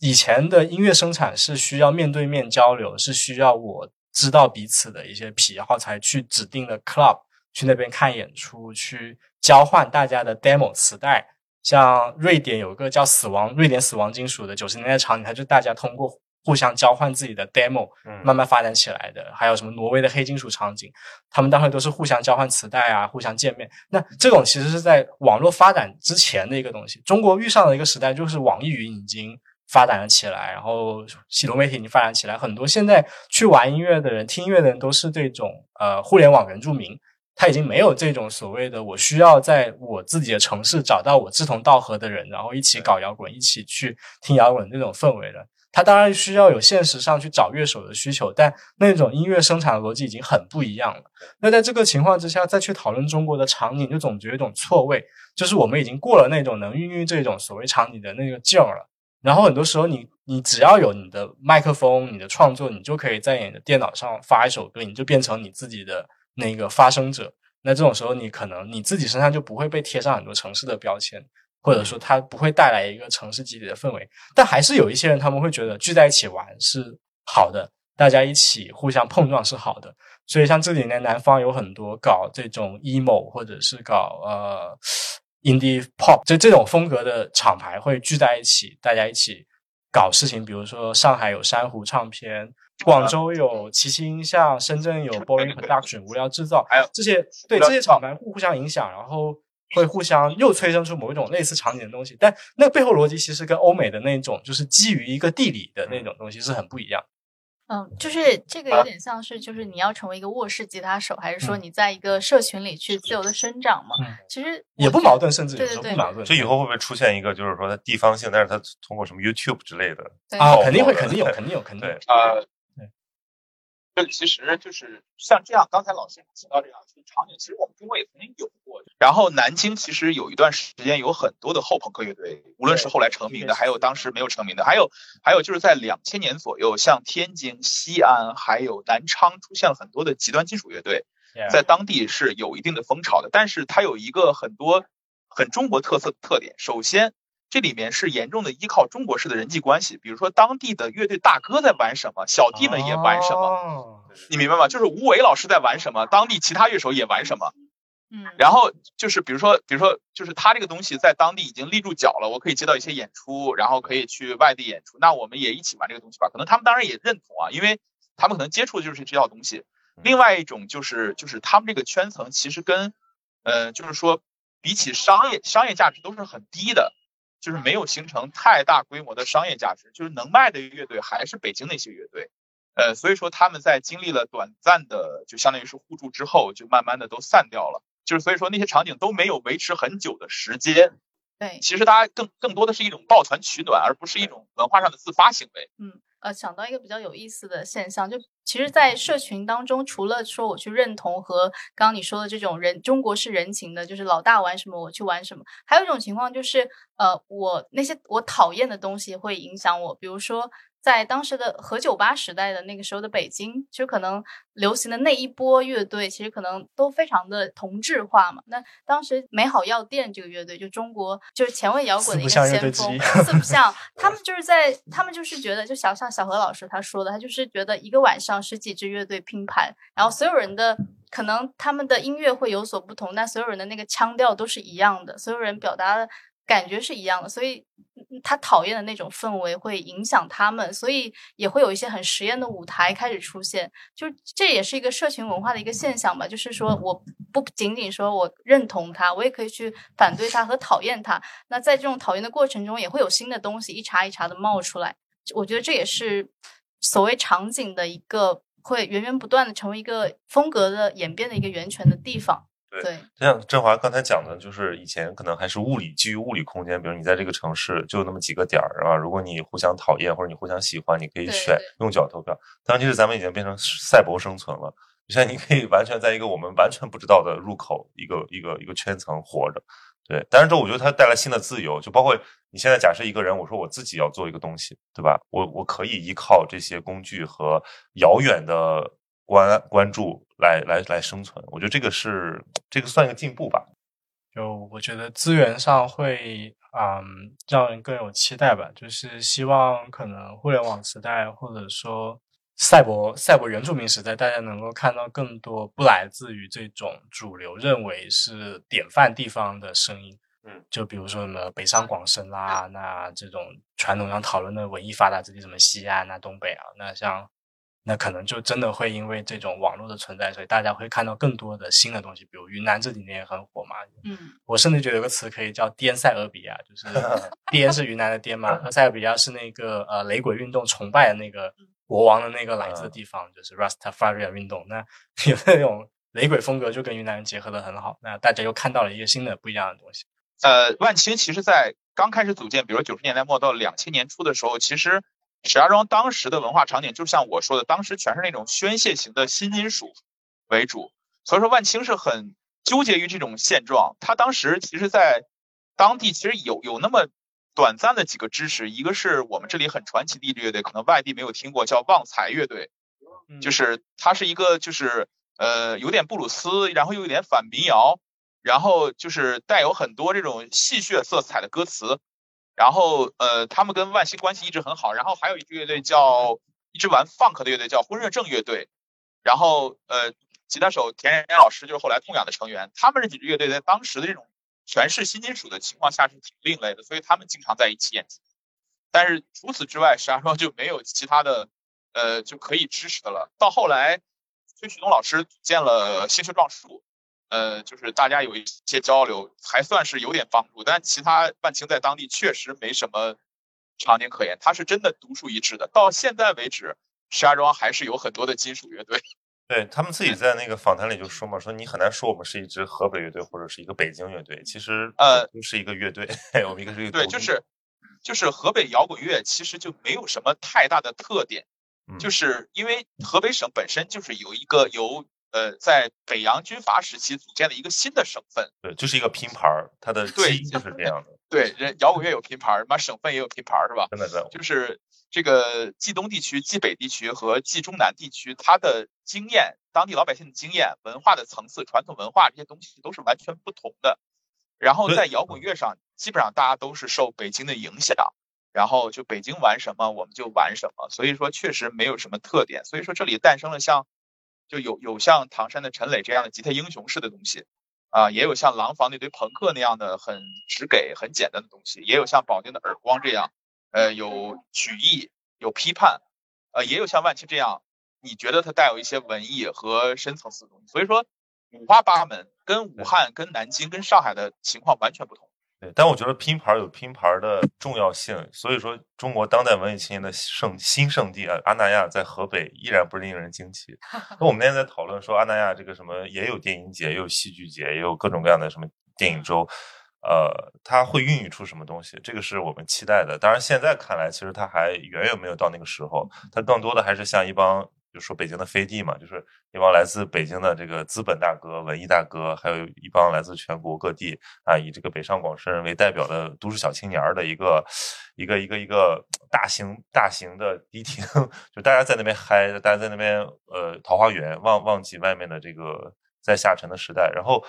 以前的音乐生产是需要面对面交流，是需要我。知道彼此的一些癖好，才去指定的 club 去那边看演出，去交换大家的 demo 磁带。像瑞典有一个叫“死亡瑞典死亡金属”的九十年代场景，它就大家通过互相交换自己的 demo，慢慢发展起来的。还有什么挪威的黑金属场景，他们当时都是互相交换磁带啊，互相见面。那这种其实是在网络发展之前的一个东西。中国遇上的一个时代，就是网易云已经。发展了起来，然后系统媒体已经发展起来，很多现在去玩音乐的人、听音乐的人都是这种呃互联网原住民，他已经没有这种所谓的我需要在我自己的城市找到我志同道合的人，然后一起搞摇滚，一起去听摇滚这种氛围了。他当然需要有现实上去找乐手的需求，但那种音乐生产的逻辑已经很不一样了。那在这个情况之下，再去讨论中国的场景，就总觉得一种错位，就是我们已经过了那种能孕育这种所谓场景的那个劲儿了。然后很多时候，你你只要有你的麦克风，你的创作，你就可以在你的电脑上发一首歌，你就变成你自己的那个发声者。那这种时候，你可能你自己身上就不会被贴上很多城市的标签。或者说它不会带来一个城市集体的氛围，但还是有一些人他们会觉得聚在一起玩是好的，大家一起互相碰撞是好的。所以像这几年南方有很多搞这种 emo 或者是搞呃 indie pop 就这种风格的厂牌会聚在一起，大家一起搞事情。比如说上海有珊瑚唱片，广州有奇奇音像，深圳有 Boring Production 无聊制造，还有这些对这些厂牌互互相影响，然后。会互相又催生出某一种类似场景的东西，但那个背后逻辑其实跟欧美的那种就是基于一个地理的那种东西是很不一样。嗯，就是这个有点像是，就是你要成为一个卧室吉他手，还是说你在一个社群里去自由的生长嘛？嗯，其实也不矛盾，甚至对对对，不矛盾。就以以后会不会出现一个，就是说它地方性，但是它通过什么 YouTube 之类的啊？肯定会，肯定有，肯定有，肯定有啊。这其实就是像这样，刚才老师提到这样就是场景，其实我们中国也曾经有过。然后南京其实有一段时间有很多的后朋克乐队，无论是后来成名的，还有当时没有成名的，还有还有就是在两千年左右，像天津、西安还有南昌出现了很多的极端金属乐队，在当地是有一定的风潮的。但是它有一个很多很中国特色的特点，首先。这里面是严重的依靠中国式的人际关系，比如说当地的乐队大哥在玩什么，小弟们也玩什么，你明白吗？就是吴伟老师在玩什么，当地其他乐手也玩什么，嗯，然后就是比如说，比如说，就是他这个东西在当地已经立住脚了，我可以接到一些演出，然后可以去外地演出，那我们也一起玩这个东西吧。可能他们当然也认同啊，因为他们可能接触的就是这套东西。另外一种就是，就是他们这个圈层其实跟，呃，就是说比起商业商业价值都是很低的。就是没有形成太大规模的商业价值，就是能卖的乐队还是北京那些乐队，呃，所以说他们在经历了短暂的就相当于是互助之后，就慢慢的都散掉了，就是所以说那些场景都没有维持很久的时间。对，其实大家更更多的是一种抱团取暖，而不是一种文化上的自发行为。嗯。呃，想到一个比较有意思的现象，就其实，在社群当中，除了说我去认同和刚刚你说的这种人中国式人情的，就是老大玩什么我去玩什么，还有一种情况就是，呃，我那些我讨厌的东西会影响我，比如说。在当时的和酒吧时代的那个时候的北京，其实可能流行的那一波乐队，其实可能都非常的同质化嘛。那当时美好药店这个乐队，就中国就是前卫摇滚的一个先锋，四不像，他们就是在他们就是觉得，就小像小何老师他说的，他就是觉得一个晚上十几支乐队拼盘，然后所有人的可能他们的音乐会有所不同，但所有人的那个腔调都是一样的，所有人表达的感觉是一样的，所以。他讨厌的那种氛围会影响他们，所以也会有一些很实验的舞台开始出现。就这也是一个社群文化的一个现象吧。就是说，我不仅仅说我认同他，我也可以去反对他和讨厌他。那在这种讨厌的过程中，也会有新的东西一茬一茬的冒出来。我觉得这也是所谓场景的一个会源源不断的成为一个风格的演变的一个源泉的地方。对，就像振华刚才讲的，就是以前可能还是物理基于物理空间，比如你在这个城市就那么几个点儿，是吧？如果你互相讨厌或者你互相喜欢，你可以选用脚投票。但其实咱们已经变成赛博生存了，现在你可以完全在一个我们完全不知道的入口一个一个一个圈层活着。对，但是这我觉得它带来新的自由，就包括你现在假设一个人，我说我自己要做一个东西，对吧？我我可以依靠这些工具和遥远的。关关注来来来生存，我觉得这个是这个算一个进步吧。就我觉得资源上会嗯让人更有期待吧，就是希望可能互联网时代或者说赛博赛博原住民时代，大家能够看到更多不来自于这种主流认为是典范地方的声音。嗯，就比如说什么北上广深啦，那这种传统上讨论的文艺发达之地，什么西安啊、东北啊，那像。那可能就真的会因为这种网络的存在，所以大家会看到更多的新的东西。比如云南这几年也很火嘛，嗯，我甚至觉得有个词可以叫“滇塞俄比亚”，就是“滇”是云南的滇嘛，和塞尔比亚是那个呃雷鬼运动崇拜的那个国王的那个来自的地方，就是 Rastafari 运动。那有那种雷鬼风格就跟云南人结合的很好，那大家又看到了一个新的不一样的东西。呃，万青其实在刚开始组建，比如九十年代末到两千年初的时候，其实石家庄当时的文化场景，就像我说的，当时全是那种宣泄型的新金属为主，所以说万青是很纠结于这种现状。他当时其实，在当地其实有有那么短暂的几个支持，一个是我们这里很传奇的乐队，可能外地没有听过，叫旺财乐队，就是它是一个就是。呃，有点布鲁斯，然后又有点反民谣，然后就是带有很多这种戏谑色彩的歌词，然后呃，他们跟万星关系一直很好。然后还有一支乐队叫一支玩 funk 的乐队叫婚热症乐队，然后呃，吉他手田岩老师就是后来痛仰的成员。他们这几支乐队在当时的这种全是新金属的情况下是挺另类的，所以他们经常在一起演出。但是除此之外，石家庄就没有其他的呃就可以支持的了。到后来。崔旭东老师组建了星球撞树，呃，就是大家有一些交流，还算是有点帮助。但其他万青在当地确实没什么场景可言，他是真的独树一帜的。到现在为止，石家庄还是有很多的金属乐队。对他们自己在那个访谈里就说嘛，说你很难说我们是一支河北乐队或者是一个北京乐队，其实呃，是一个乐队，我们一个是一个对，就是就是河北摇滚乐其实就没有什么太大的特点。就是因为河北省本身就是有一个由呃在北洋军阀时期组建了一个新的省份，对，就是一个拼盘儿，它的对就是这样的。对，人摇滚乐有拼盘儿，妈省份也有拼盘儿，是吧？真的是。就是这个冀东地区、冀北地区和冀中南地区，它的经验、当地老百姓的经验、文化的层次、传统文化这些东西都是完全不同的。然后在摇滚乐上，基本上大家都是受北京的影响。然后就北京玩什么我们就玩什么，所以说确实没有什么特点。所以说这里诞生了像，就有有像唐山的陈磊这样的吉他英雄式的东西，啊，也有像廊坊那堆朋克那样的很直给、很简单的东西，也有像保定的耳光这样，呃，有曲艺、有批判，呃，也有像万青这样，你觉得它带有一些文艺和深层次的东西。所以说五花八门，跟武汉、跟南京、跟上海的情况完全不同。对，但我觉得拼盘有拼盘的重要性，所以说中国当代文艺青年的圣新圣地啊，阿那亚在河北依然不令人惊奇。那我们那天在讨论说，阿那亚这个什么也有电影节，也有戏剧节，也有各种各样的什么电影周，呃，它会孕育出什么东西？这个是我们期待的。当然，现在看来，其实它还远远没有到那个时候，它更多的还是像一帮。就说北京的飞地嘛，就是一帮来自北京的这个资本大哥、文艺大哥，还有一帮来自全国各地啊，以这个北上广深为代表的都市小青年的一个一个一个一个大型大型的迪厅，就大家在那边嗨，大家在那边呃桃花源，忘忘记外面的这个在下沉的时代。然后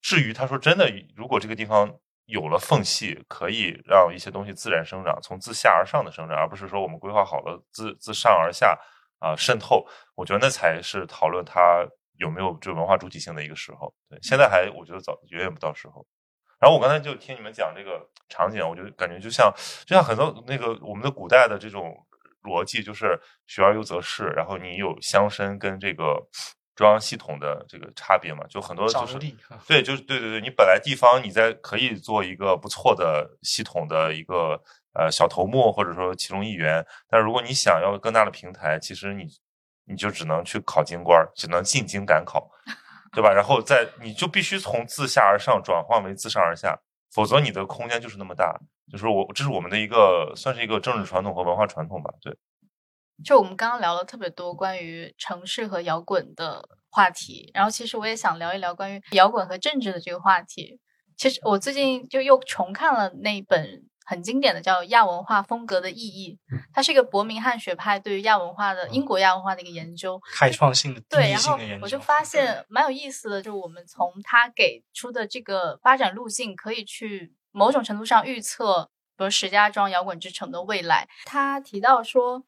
至于他说真的，如果这个地方有了缝隙，可以让一些东西自然生长，从自下而上的生长，而不是说我们规划好了自自上而下。啊，渗透，我觉得那才是讨论它有没有这文化主体性的一个时候。对，现在还我觉得早远远不到时候。然后我刚才就听你们讲这个场景，我就感觉就像就像很多那个我们的古代的这种逻辑，就是学而优则仕，然后你有乡绅跟这个中央系统的这个差别嘛，就很多就是对，就是对对对，你本来地方你在可以做一个不错的系统的一个。呃，小头目或者说其中一员，但如果你想要更大的平台，其实你你就只能去考京官，只能进京赶考，对吧？然后在你就必须从自下而上转换为自上而下，否则你的空间就是那么大。就是我这是我们的一个算是一个政治传统和文化传统吧。对，就我们刚刚聊了特别多关于城市和摇滚的话题，然后其实我也想聊一聊关于摇滚和政治的这个话题。其实我最近就又重看了那本。很经典的叫亚文化风格的意义，它是一个伯明翰学派对于亚文化的英国亚文化的一个研究，开创性的对。然后我就发现蛮有意思的，就是我们从他给出的这个发展路径，可以去某种程度上预测，比如石家庄摇滚之城的未来。他提到说，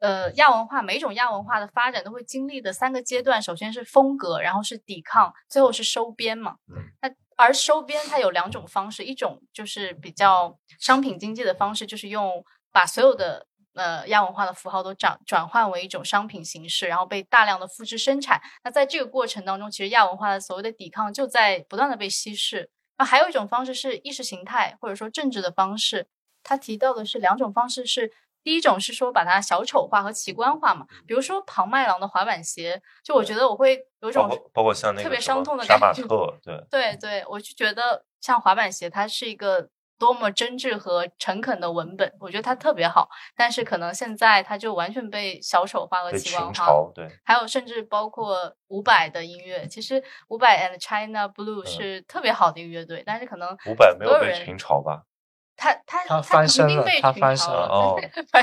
呃，亚文化每种亚文化的发展都会经历的三个阶段，首先是风格，然后是抵抗，最后是收编嘛。那而收编它有两种方式，一种就是比较商品经济的方式，就是用把所有的呃亚文化的符号都转转换为一种商品形式，然后被大量的复制生产。那在这个过程当中，其实亚文化的所谓的抵抗就在不断的被稀释。那还有一种方式是意识形态或者说政治的方式。他提到的是两种方式，是第一种是说把它小丑化和奇观化嘛，比如说庞麦郎的滑板鞋，就我觉得我会有种包括像那个特别伤痛的感觉。对对对，我就觉得像滑板鞋，它是一个多么真挚和诚恳的文本，我觉得它特别好。但是可能现在它就完全被小丑化和奇观化。对，还有甚至包括伍佰的音乐，其实伍佰 and China Blue 是特别好的一个乐队，但是可能伍佰没有被群嘲吧。他他他翻身了，他翻身了哦。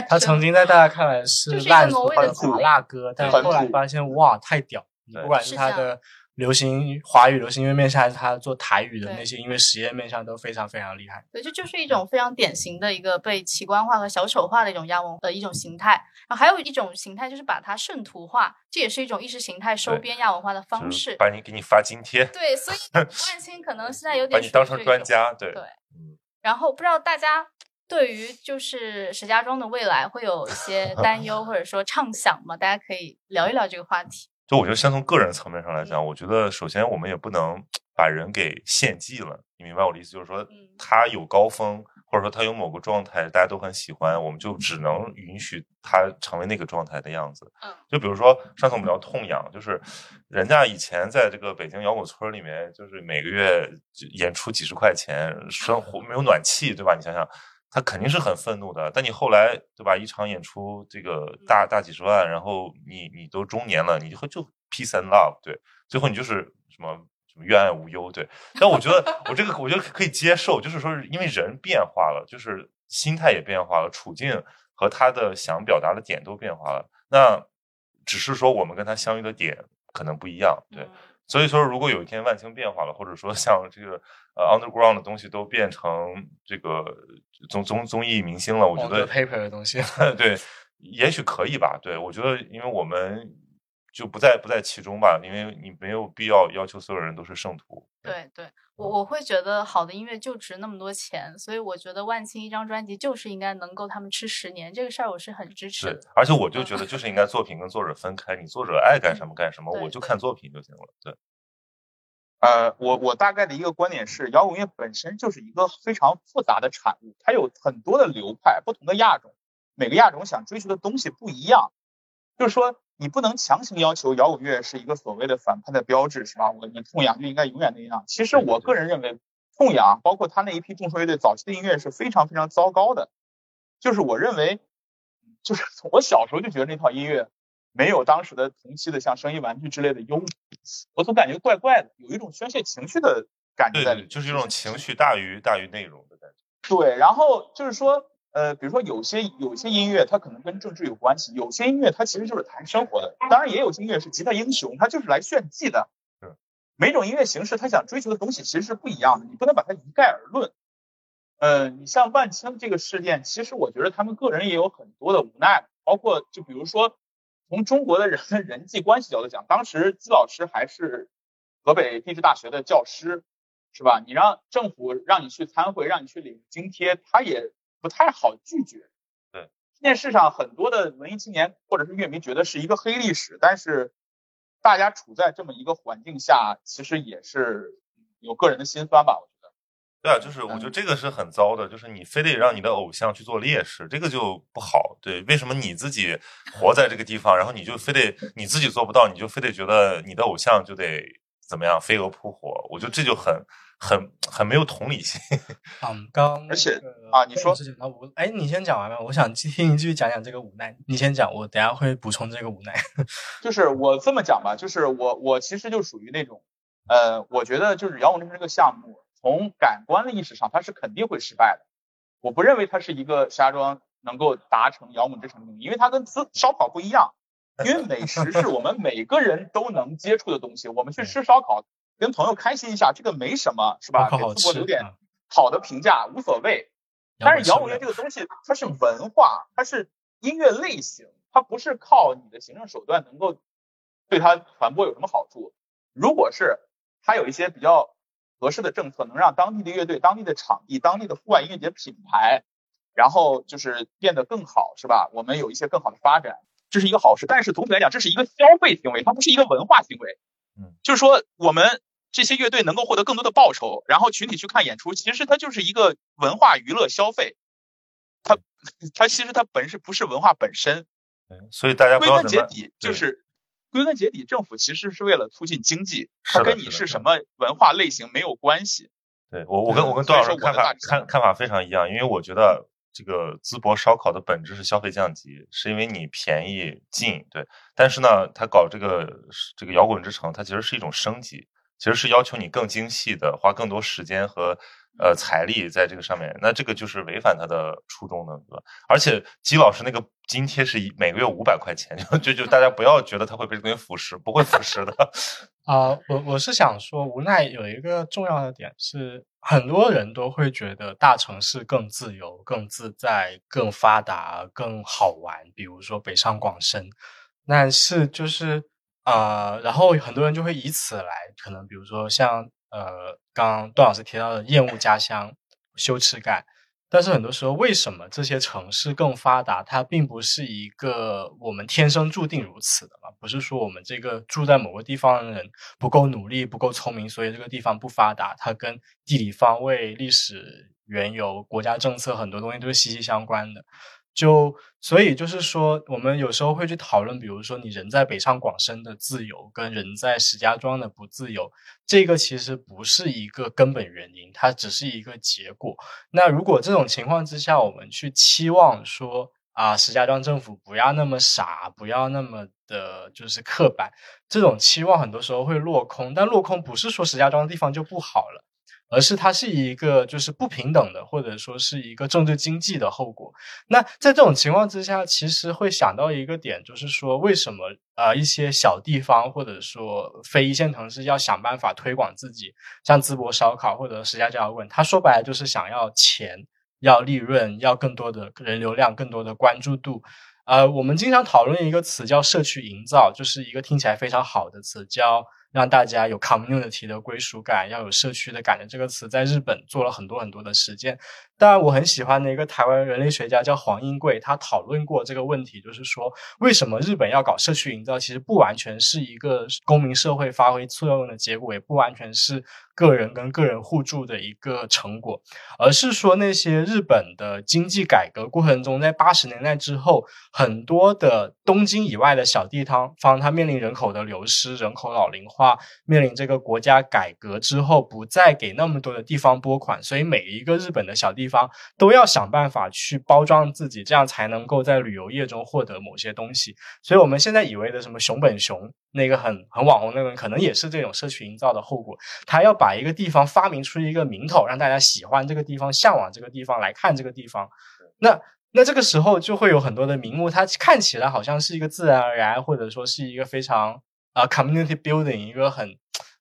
他曾经 在大家看来 是烂俗的麻辣歌，但后来发现哇，太屌！不管是他的流行华语流行音乐面向，还是他做台语的那些音乐实验面向，都非常非常厉害。对，这就是一种非常典型的一个被奇观化和小丑化的一种亚文的一种形态。然后还有一种形态就是把它圣徒化，这也是一种意识形态收编亚文化的方式。把你给你发津贴。对，所以 万青可能现在有点把你当成专家，对对。然后不知道大家对于就是石家庄的未来会有一些 担忧或者说畅想吗？大家可以聊一聊这个话题。就我觉得，先从个人层面上来讲，我觉得首先我们也不能 把人给献祭了。你明白我的意思？就是说，他有高峰。或者说他有某个状态，大家都很喜欢，我们就只能允许他成为那个状态的样子。嗯，就比如说上次我们聊痛痒，就是人家以前在这个北京摇滚村里面，就是每个月演出几十块钱，生活没有暖气，对吧？你想想，他肯定是很愤怒的。但你后来，对吧？一场演出这个大大几十万，然后你你都中年了，你就会就 peace and love，对，最后你就是什么？冤案无忧，对，但我觉得我这个我觉得可以接受，就是说，因为人变化了，就是心态也变化了，处境和他的想表达的点都变化了，那只是说我们跟他相遇的点可能不一样，对，所以说如果有一天万青变化了，或者说像这个呃 underground 的东西都变成这个综综综艺明星了，我觉得 paper 的东西，对，也许可以吧，对。我觉得因为我们。就不在不在其中吧，因为你没有必要要求所有人都是圣徒。对对，我我会觉得好的音乐就值那么多钱，所以我觉得万青一张专辑就是应该能够他们吃十年，这个事儿我是很支持的。而且我就觉得就是应该作品跟作者分开，你作者爱干什么干什么，我就看作品就行了。对。呃，我我大概的一个观点是，摇滚乐本身就是一个非常复杂的产物，它有很多的流派，不同的亚种，每个亚种想追求的东西不一样，就是说。你不能强行要求摇滚乐是一个所谓的反叛的标志，是吧？我你痛痒就应该永远那样。其实我个人认为，痛痒包括他那一批众说乐队早期的音乐是非常非常糟糕的。就是我认为，就是我小时候就觉得那套音乐没有当时的同期的像声音玩具之类的优，我总感觉怪怪的，有一种宣泄情绪的感觉在里，就是一种情绪大于大于内容的感觉。对，然后就是说。呃，比如说有些有些音乐它可能跟政治有关系，有些音乐它其实就是谈生活的。当然也有些音乐是吉他英雄，它就是来炫技的。每种音乐形式它想追求的东西其实是不一样的，你不能把它一概而论。呃，你像万青这个事件，其实我觉得他们个人也有很多的无奈，包括就比如说从中国的人人际关系角度讲，当时季老师还是河北地质大学的教师，是吧？你让政府让你去参会，让你去领津贴，他也。不太好拒绝，对这件事上，很多的文艺青年或者是乐迷觉得是一个黑历史，但是大家处在这么一个环境下，其实也是有个人的心酸吧，我觉得。对啊，就是我觉得这个是很糟的，就是你非得让你的偶像去做烈士，这个就不好。对，为什么你自己活在这个地方，然后你就非得你自己做不到，你就非得觉得你的偶像就得怎么样飞蛾扑火？我觉得这就很。很很没有同理心。嗯，刚而且啊，你说那我哎，你先讲完吧。我想听你继续讲讲这个无奈。你先讲，我等下会补充这个无奈。就是我这么讲吧，就是我我其实就属于那种，呃，我觉得就是摇滚之城这个项目，从感官的意识上，它是肯定会失败的。我不认为它是一个石家庄能够达成摇滚之城的，因为它跟烧烧烤不一样。因为美食是我们每个人都能接触的东西，我们去吃烧烤。跟朋友开心一下，这个没什么，是吧？给淄博留点好的评价无所谓。但是摇滚乐这个东西，它是文化，它是音乐类型，它不是靠你的行政手段能够对它传播有什么好处。如果是它有一些比较合适的政策，能让当地的乐队、当地的场地、当地的户外音乐节品牌，然后就是变得更好，是吧？我们有一些更好的发展，这是一个好事。但是总体来讲，这是一个消费行为，它不是一个文化行为。嗯，就是说我们。这些乐队能够获得更多的报酬，然后群体去看演出，其实它就是一个文化娱乐消费。它它其实它本是不是文化本身。所以大家归根结底就是，归根结底，政府其实是为了促进经济，它跟你是什么文化类型没有关系。对我，我跟我跟段老师看法看看法非常一样，因为我觉得这个淄博烧烤的本质是消费降级，是因为你便宜近，对。但是呢，他搞这个这个摇滚之城，它其实是一种升级，其实是要求你更精细的花更多时间和。呃，财力在这个上面，那这个就是违反他的初衷的，对吧？而且姬老师那个津贴是每个月五百块钱，就就大家不要觉得他会被东西腐蚀，不会腐蚀的。啊，我我是想说，无奈有一个重要的点是，很多人都会觉得大城市更自由、更自在、更发达、更好玩，比如说北上广深。但是就是啊，然后很多人就会以此来，可能比如说像。呃，刚刚段老师提到的厌恶家乡、羞耻感，但是很多时候，为什么这些城市更发达？它并不是一个我们天生注定如此的嘛？不是说我们这个住在某个地方的人不够努力、不够聪明，所以这个地方不发达。它跟地理方位、历史缘由、国家政策很多东西都是息息相关的。就所以就是说，我们有时候会去讨论，比如说你人在北上广深的自由，跟人在石家庄的不自由，这个其实不是一个根本原因，它只是一个结果。那如果这种情况之下，我们去期望说啊，石家庄政府不要那么傻，不要那么的就是刻板，这种期望很多时候会落空。但落空不是说石家庄的地方就不好了。而是它是一个就是不平等的，或者说是一个政治经济的后果。那在这种情况之下，其实会想到一个点，就是说为什么啊一些小地方或者说非一线城市要想办法推广自己，像淄博烧烤或者石家庄滚，他说白了就是想要钱、要利润、要更多的人流量、更多的关注度。呃，我们经常讨论一个词叫社区营造，就是一个听起来非常好的词，叫。让大家有 community 的归属感，要有社区的感觉。这个词在日本做了很多很多的实践。当然，我很喜欢的一个台湾人类学家叫黄英贵，他讨论过这个问题，就是说为什么日本要搞社区营造？其实不完全是一个公民社会发挥作用的结果，也不完全是个人跟个人互助的一个成果，而是说那些日本的经济改革过程中，在八十年代之后，很多的东京以外的小地方方，它面临人口的流失、人口老龄化，面临这个国家改革之后不再给那么多的地方拨款，所以每一个日本的小地。地方都要想办法去包装自己，这样才能够在旅游业中获得某些东西。所以，我们现在以为的什么熊本熊那个很很网红那个人，可能也是这种社区营造的后果。他要把一个地方发明出一个名头，让大家喜欢这个地方，向往这个地方，来看这个地方。那那这个时候就会有很多的名目，它看起来好像是一个自然而然，或者说是一个非常啊 community building 一个很。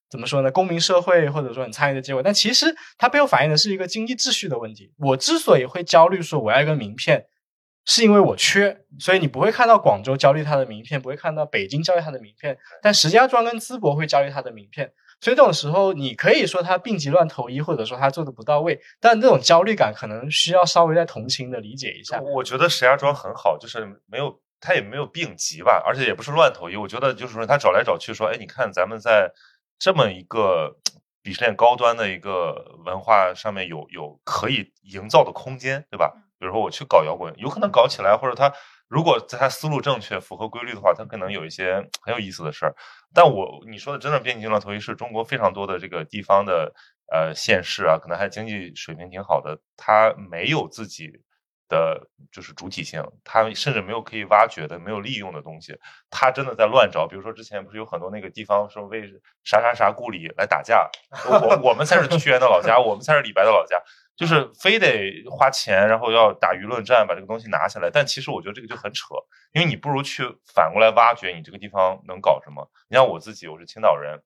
怎么说呢？公民社会或者说很参与的结果，但其实它背后反映的是一个经济秩序的问题。我之所以会焦虑说我要一个名片，是因为我缺，所以你不会看到广州焦虑它的名片，不会看到北京焦虑它的名片，但石家庄跟淄博会焦虑它的名片。所以这种时候，你可以说他病急乱投医，或者说他做的不到位，但这种焦虑感可能需要稍微再同情的理解一下。我觉得石家庄很好，就是没有他也没有病急吧，而且也不是乱投医。我觉得就是说他找来找去说，哎，你看咱们在。这么一个鄙视链高端的一个文化上面有有可以营造的空间，对吧？比如说我去搞摇滚，有可能搞起来，或者他如果在他思路正确、符合规律的话，他可能有一些很有意思的事儿。但我你说的真的变形乱头一是中国非常多的这个地方的呃县市啊，可能还经济水平挺好的，他没有自己。的就是主体性，他甚至没有可以挖掘的、没有利用的东西，他真的在乱找。比如说之前不是有很多那个地方说为啥啥啥故里来打架，我我们才是屈原的老家，我们才是李白的老家，就是非得花钱，然后要打舆论战把这个东西拿下来。但其实我觉得这个就很扯，因为你不如去反过来挖掘你这个地方能搞什么。你像我自己，我是青岛人。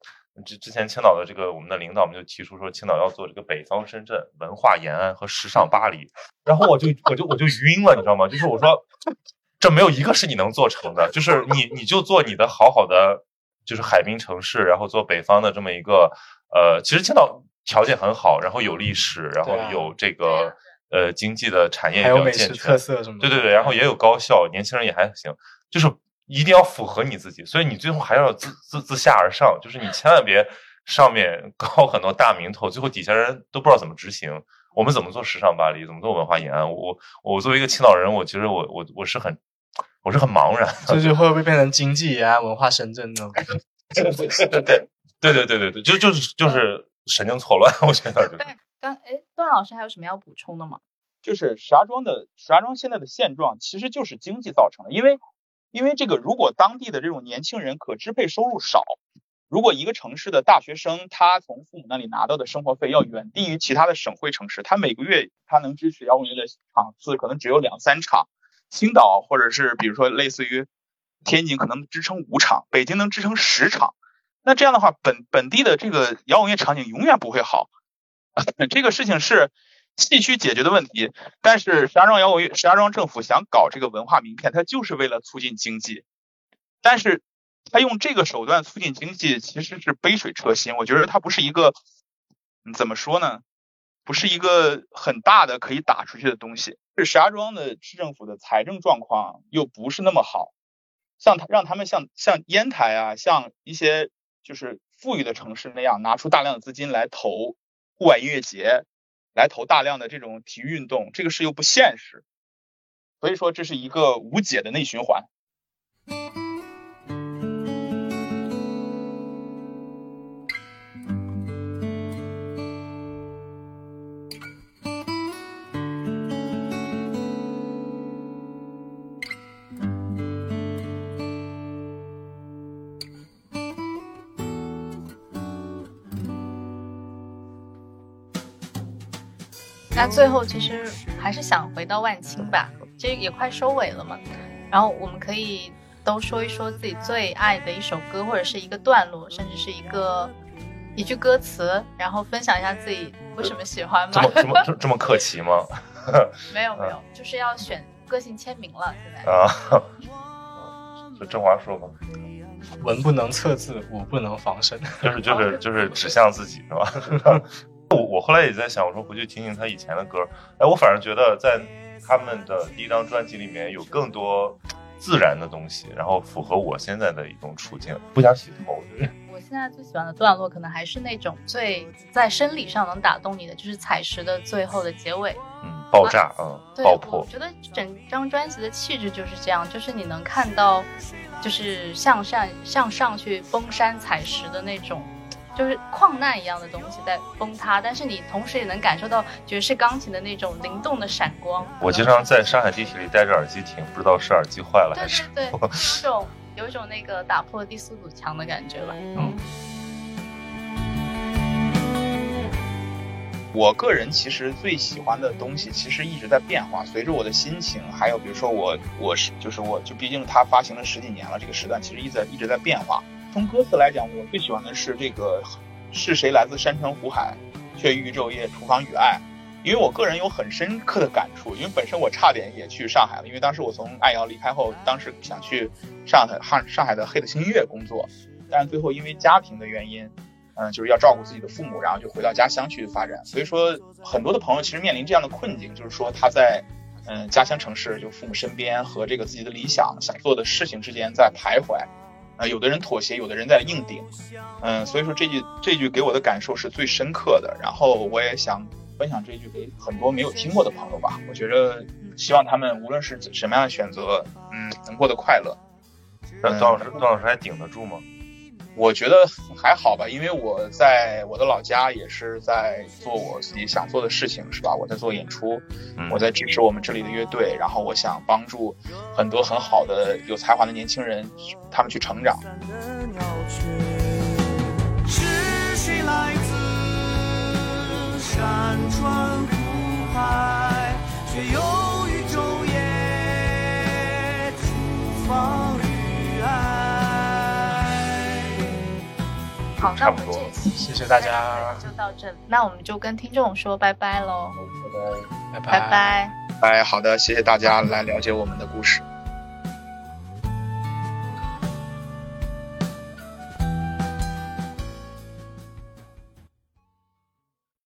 之之前青岛的这个我们的领导们就提出说，青岛要做这个北方深圳、文化延安和时尚巴黎，然后我就我就我就晕了，你知道吗？就是我说这没有一个是你能做成的，就是你你就做你的好好的，就是海滨城市，然后做北方的这么一个呃，其实青岛条件很好，然后有历史，然后有这个呃经济的产业比较健全，特色什么？对对对，然后也有高校，年轻人也还行，就是。一定要符合你自己，所以你最后还要自自自下而上，就是你千万别上面 搞很多大名头，最后底下人都不知道怎么执行。我们怎么做时尚巴黎，怎么做文化延安？我我作为一个青岛人，我其实我我我是很我是很茫然，这就会不会变成经济延安、文化深圳呢？对对对对对对，就就是就是神经错乱，我觉得。对，刚哎，段老师还有什么要补充的吗？就是石家庄的石家庄现在的现状，其实就是经济造成的。因为，因为这个，如果当地的这种年轻人可支配收入少，如果一个城市的大学生他从父母那里拿到的生活费要远低于其他的省会城市，他每个月他能支持摇滚乐的场次可能只有两三场，青岛或者是比如说类似于天津可能支撑五场，北京能支撑十场，那这样的话，本本地的这个摇滚乐场景永远不会好。这个事情是。气区解决的问题，但是石家庄摇滚，石家庄政府想搞这个文化名片，它就是为了促进经济，但是他用这个手段促进经济，其实是杯水车薪。我觉得它不是一个，怎么说呢？不是一个很大的可以打出去的东西。是石家庄的市政府的财政状况又不是那么好，像他让他们像像烟台啊，像一些就是富裕的城市那样，拿出大量的资金来投户外音乐节。来投大量的这种体育运动，这个事又不现实，所以说这是一个无解的内循环。那最后其实还是想回到万青吧，其实也快收尾了嘛。然后我们可以都说一说自己最爱的一首歌，或者是一个段落，甚至是一个一句歌词，然后分享一下自己为什么喜欢吗？这么 这么这么客气吗？没有没有，就是要选个性签名了。现在啊，就郑华说吧，文不能测字，武不能防身，就是就是就是指向自己是吧？我我后来也在想，我说回去听听他以前的歌，哎，我反而觉得在他们的第一张专辑里面有更多自然的东西，然后符合我现在的一种处境。不想洗头。我 现在最喜欢的段落，可能还是那种最在生理上能打动你的，就是采石的最后的结尾，嗯，爆炸，嗯，爆破。我觉得整张专辑的气质就是这样，就是你能看到，就是向上向上去崩山采石的那种。就是矿难一样的东西在崩塌，但是你同时也能感受到爵士钢琴的那种灵动的闪光。我经常在上海地铁里戴着耳机听，不知道是耳机坏了还是……对对对，有种有一种那个打破第四堵墙的感觉吧。嗯。我个人其实最喜欢的东西其实一直在变化，随着我的心情，还有比如说我我是就是我就毕竟它发行了十几年了，这个时段其实一直在一直在变化。从歌词来讲，我最喜欢的是这个“是谁来自山川湖海，却欲昼夜厨房与爱”，因为我个人有很深刻的感触。因为本身我差点也去上海了，因为当时我从爱瑶离开后，当时想去上海上上海的黑的星音乐工作，但是最后因为家庭的原因，嗯，就是要照顾自己的父母，然后就回到家乡去发展。所以说，很多的朋友其实面临这样的困境，就是说他在嗯家乡城市，就父母身边和这个自己的理想想做的事情之间在徘徊。啊，有的人妥协，有的人在硬顶，嗯，所以说这句这句给我的感受是最深刻的。然后我也想分享这句给很多没有听过的朋友吧。我觉得希望他们无论是什么样的选择，嗯，能过得快乐。那段老师，段老师还顶得住吗？我觉得还好吧，因为我在我的老家也是在做我自己想做的事情，是吧？我在做演出，我在支持我们这里的乐队，然后我想帮助很多很好的有才华的年轻人，他们去成长。是谁来自山川湖海，却又于昼夜厨房。好，那我们这期谢谢大家，就到这里。那我们就跟听众说拜拜喽，拜拜，拜拜，拜，好的，谢谢大家来了解我们的故事。